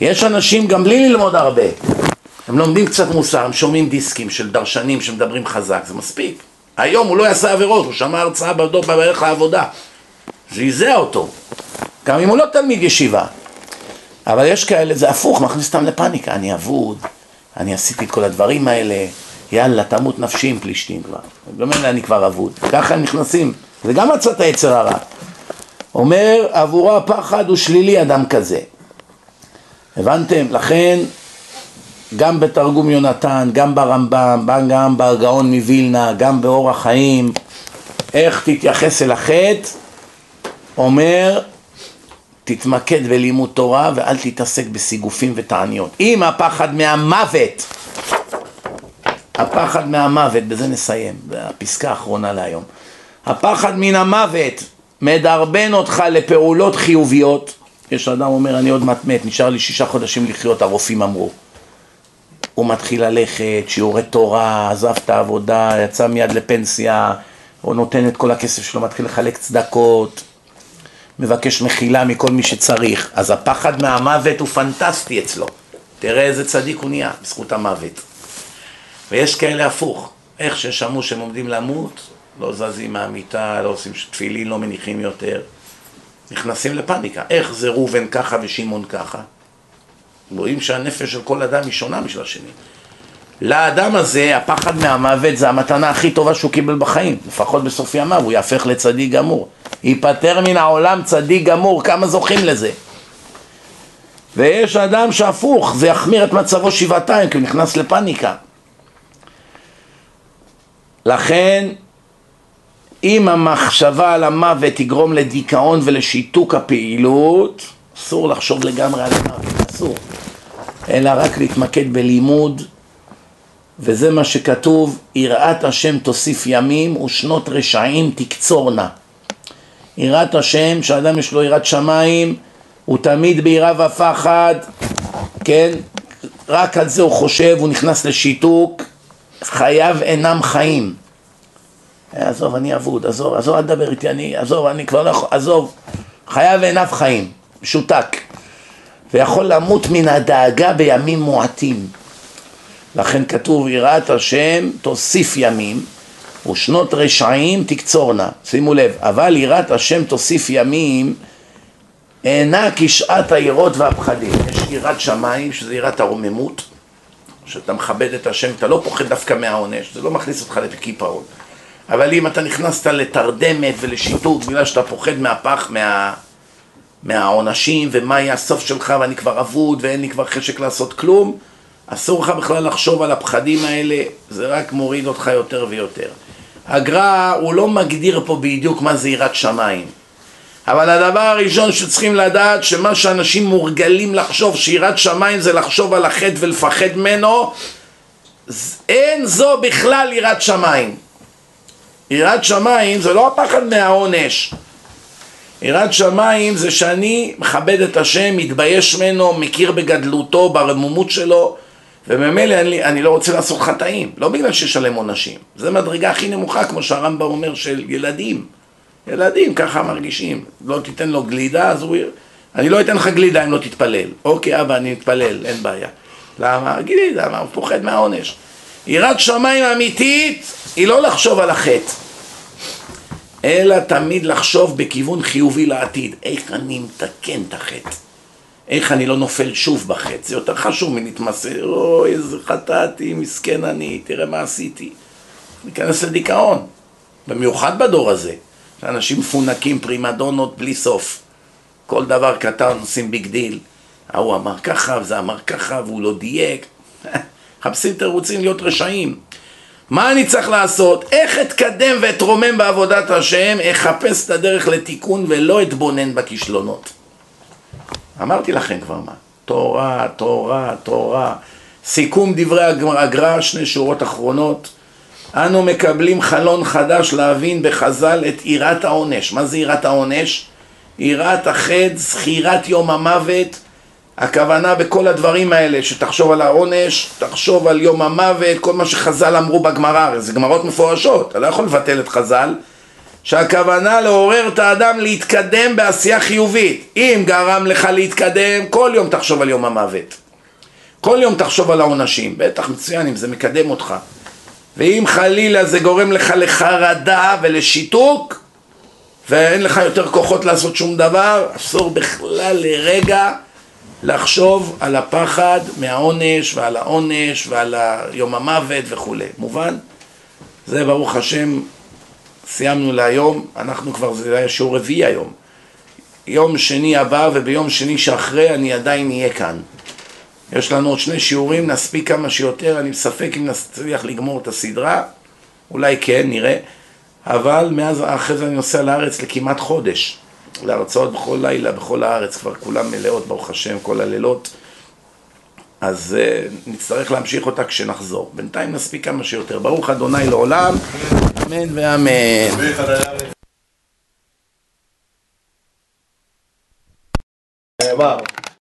יש אנשים גם בלי ללמוד הרבה, הם לומדים קצת מוסר, הם שומעים דיסקים של דרשנים שמדברים חזק, זה מספיק. היום הוא לא יעשה עבירות, הוא שמע הרצאה בדור בערך לעבודה. זעזע אותו, גם אם הוא לא תלמיד ישיבה. אבל יש כאלה, זה הפוך, מכניס אותם לפאניקה, אני אבוד, אני עשיתי את כל הדברים האלה, יאללה, תמות נפשי עם פלישתים כבר. במילא אני כבר אבוד. ככה הם נכנסים, זה גם עצת היצר הרע. אומר, עבורו הפחד הוא שלילי אדם כזה. הבנתם? לכן, גם בתרגום יונתן, גם ברמב"ם, גם בגאון מווילנה, גם באורח חיים, איך תתייחס אל החטא, אומר, תתמקד בלימוד תורה ואל תתעסק בסיגופים ותעניות. אם הפחד מהמוות, הפחד מהמוות, בזה נסיים, הפסקה האחרונה להיום. הפחד מן המוות מדרבן אותך לפעולות חיוביות. יש אדם אומר, אני עוד מעט מת, נשאר לי שישה חודשים לחיות, הרופאים אמרו. הוא מתחיל ללכת, שיעורי תורה, עזב את העבודה, יצא מיד לפנסיה, הוא נותן את כל הכסף שלו, מתחיל לחלק צדקות, מבקש מחילה מכל מי שצריך. אז הפחד מהמוות הוא פנטסטי אצלו. תראה איזה צדיק הוא נהיה, בזכות המוות. ויש כאלה הפוך, איך ששמעו שהם עומדים למות, לא זזים מהמיטה, לא עושים תפילין, לא מניחים יותר. נכנסים לפניקה. איך זה ראובן ככה ושמעון ככה? רואים שהנפש של כל אדם היא שונה משל השני. לאדם הזה, הפחד מהמוות זה המתנה הכי טובה שהוא קיבל בחיים, לפחות בסוף ימיו, הוא יהפך לצדיק גמור. ייפטר מן העולם צדיק גמור, כמה זוכים לזה? ויש אדם שהפוך, זה יחמיר את מצבו שבעתיים, כי הוא נכנס לפניקה. לכן, אם המחשבה על המוות תגרום לדיכאון ולשיתוק הפעילות, אסור לחשוב לגמרי על המוות, אסור. אלא רק להתמקד בלימוד, וזה מה שכתוב, יראת השם תוסיף ימים ושנות רשעים תקצורנה. יראת השם, כשאדם יש לו יראת שמיים, הוא תמיד ביראה ופחד, כן? רק על זה הוא חושב, הוא נכנס לשיתוק, חייו אינם חיים. עזוב, אני אבוד, עזוב, עזוב, אל תדבר איתי, אני, עזוב, אני כבר לא יכול, עזוב, חייו אינם חיים, משותק. ויכול למות מן הדאגה בימים מועטים. לכן כתוב יראת השם תוסיף ימים ושנות רשעים תקצורנה. שימו לב, אבל יראת השם תוסיף ימים אינה כשעת היראות והפחדים. יש יראת שמיים שזה יראת הרוממות, שאתה מכבד את השם, אתה לא פוחד דווקא מהעונש, זה לא מכניס אותך לקיפאון. אבל אם אתה נכנסת לתרדמת ולשיתוק בגלל שאתה פוחד מהפח, מה... מהעונשים ומה יהיה הסוף שלך ואני כבר אבוד ואין לי כבר חשק לעשות כלום, אסור לך בכלל לחשוב על הפחדים האלה, זה רק מוריד אותך יותר ויותר. הגר"א הוא לא מגדיר פה בדיוק מה זה יראת שמיים, אבל הדבר הראשון שצריכים לדעת שמה שאנשים מורגלים לחשוב שיראת שמיים זה לחשוב על החטא ולפחד ממנו אין זו בכלל יראת שמיים. יראת שמיים זה לא הפחד מהעונש. יראת שמיים זה שאני מכבד את השם, מתבייש ממנו, מכיר בגדלותו, ברמומות שלו וממילא אני, אני לא רוצה לעשות חטאים, לא בגלל שיש עליהם עונשים. זה מדרגה הכי נמוכה, כמו שהרמב"ם אומר, של ילדים ילדים ככה מרגישים, לא תיתן לו גלידה, אז הוא... אני לא אתן לך גלידה אם לא תתפלל אוקיי אבא, אני אתפלל, אין בעיה למה? גלידה, מה? הוא פוחד מהעונש יראת שמיים אמיתית היא לא לחשוב על החטא אלא תמיד לחשוב בכיוון חיובי לעתיד. איך אני מתקן את החטא? איך אני לא נופל שוב בחטא? זה יותר חשוב מלהתמסר, אוי, איזה חטאתי, מסכן אני, תראה מה עשיתי. ניכנס לדיכאון, במיוחד בדור הזה. אנשים מפונקים, פרימדונות בלי סוף. כל דבר קטן עושים big deal. ההוא אמר ככה, וזה אמר ככה, והוא לא דייק. מחפשים תירוצים להיות רשעים. מה אני צריך לעשות? איך אתקדם ואתרומם בעבודת השם? אחפש את הדרך לתיקון ולא אתבונן בכישלונות. אמרתי לכם כבר מה. תורה, תורה, תורה. סיכום דברי הגר"א, שני שורות אחרונות. אנו מקבלים חלון חדש להבין בחז"ל את יראת העונש. מה זה יראת העונש? יראת החטא, זכירת יום המוות, הכוונה בכל הדברים האלה, שתחשוב על העונש, תחשוב על יום המוות, כל מה שחז"ל אמרו בגמרא, זה גמרות מפורשות, אתה לא יכול לבטל את חז"ל, שהכוונה לעורר את האדם להתקדם בעשייה חיובית. אם גרם לך להתקדם, כל יום תחשוב על יום המוות. כל יום תחשוב על העונשים, בטח מצוין אם זה מקדם אותך. ואם חלילה זה גורם לך לחרדה ולשיתוק, ואין לך יותר כוחות לעשות שום דבר, אסור בכלל לרגע לחשוב על הפחד מהעונש ועל העונש ועל יום המוות וכולי. מובן? זה ברוך השם, סיימנו להיום, אנחנו כבר, זה היה שיעור רביעי היום. יום שני הבא וביום שני שאחרי אני עדיין אהיה כאן. יש לנו עוד שני שיעורים, נספיק כמה שיותר, אני מספק אם נצליח לגמור את הסדרה, אולי כן, נראה, אבל מאז, אחרי זה אני נוסע לארץ לכמעט חודש, להרצאות בכל לילה, בכל הארץ, כבר כולם מלאות, ברוך השם, כל הלילות, אז uh, נצטרך להמשיך אותה כשנחזור. בינתיים נספיק כמה שיותר. ברוך אדוני לעולם, אמן ואמן. נאמר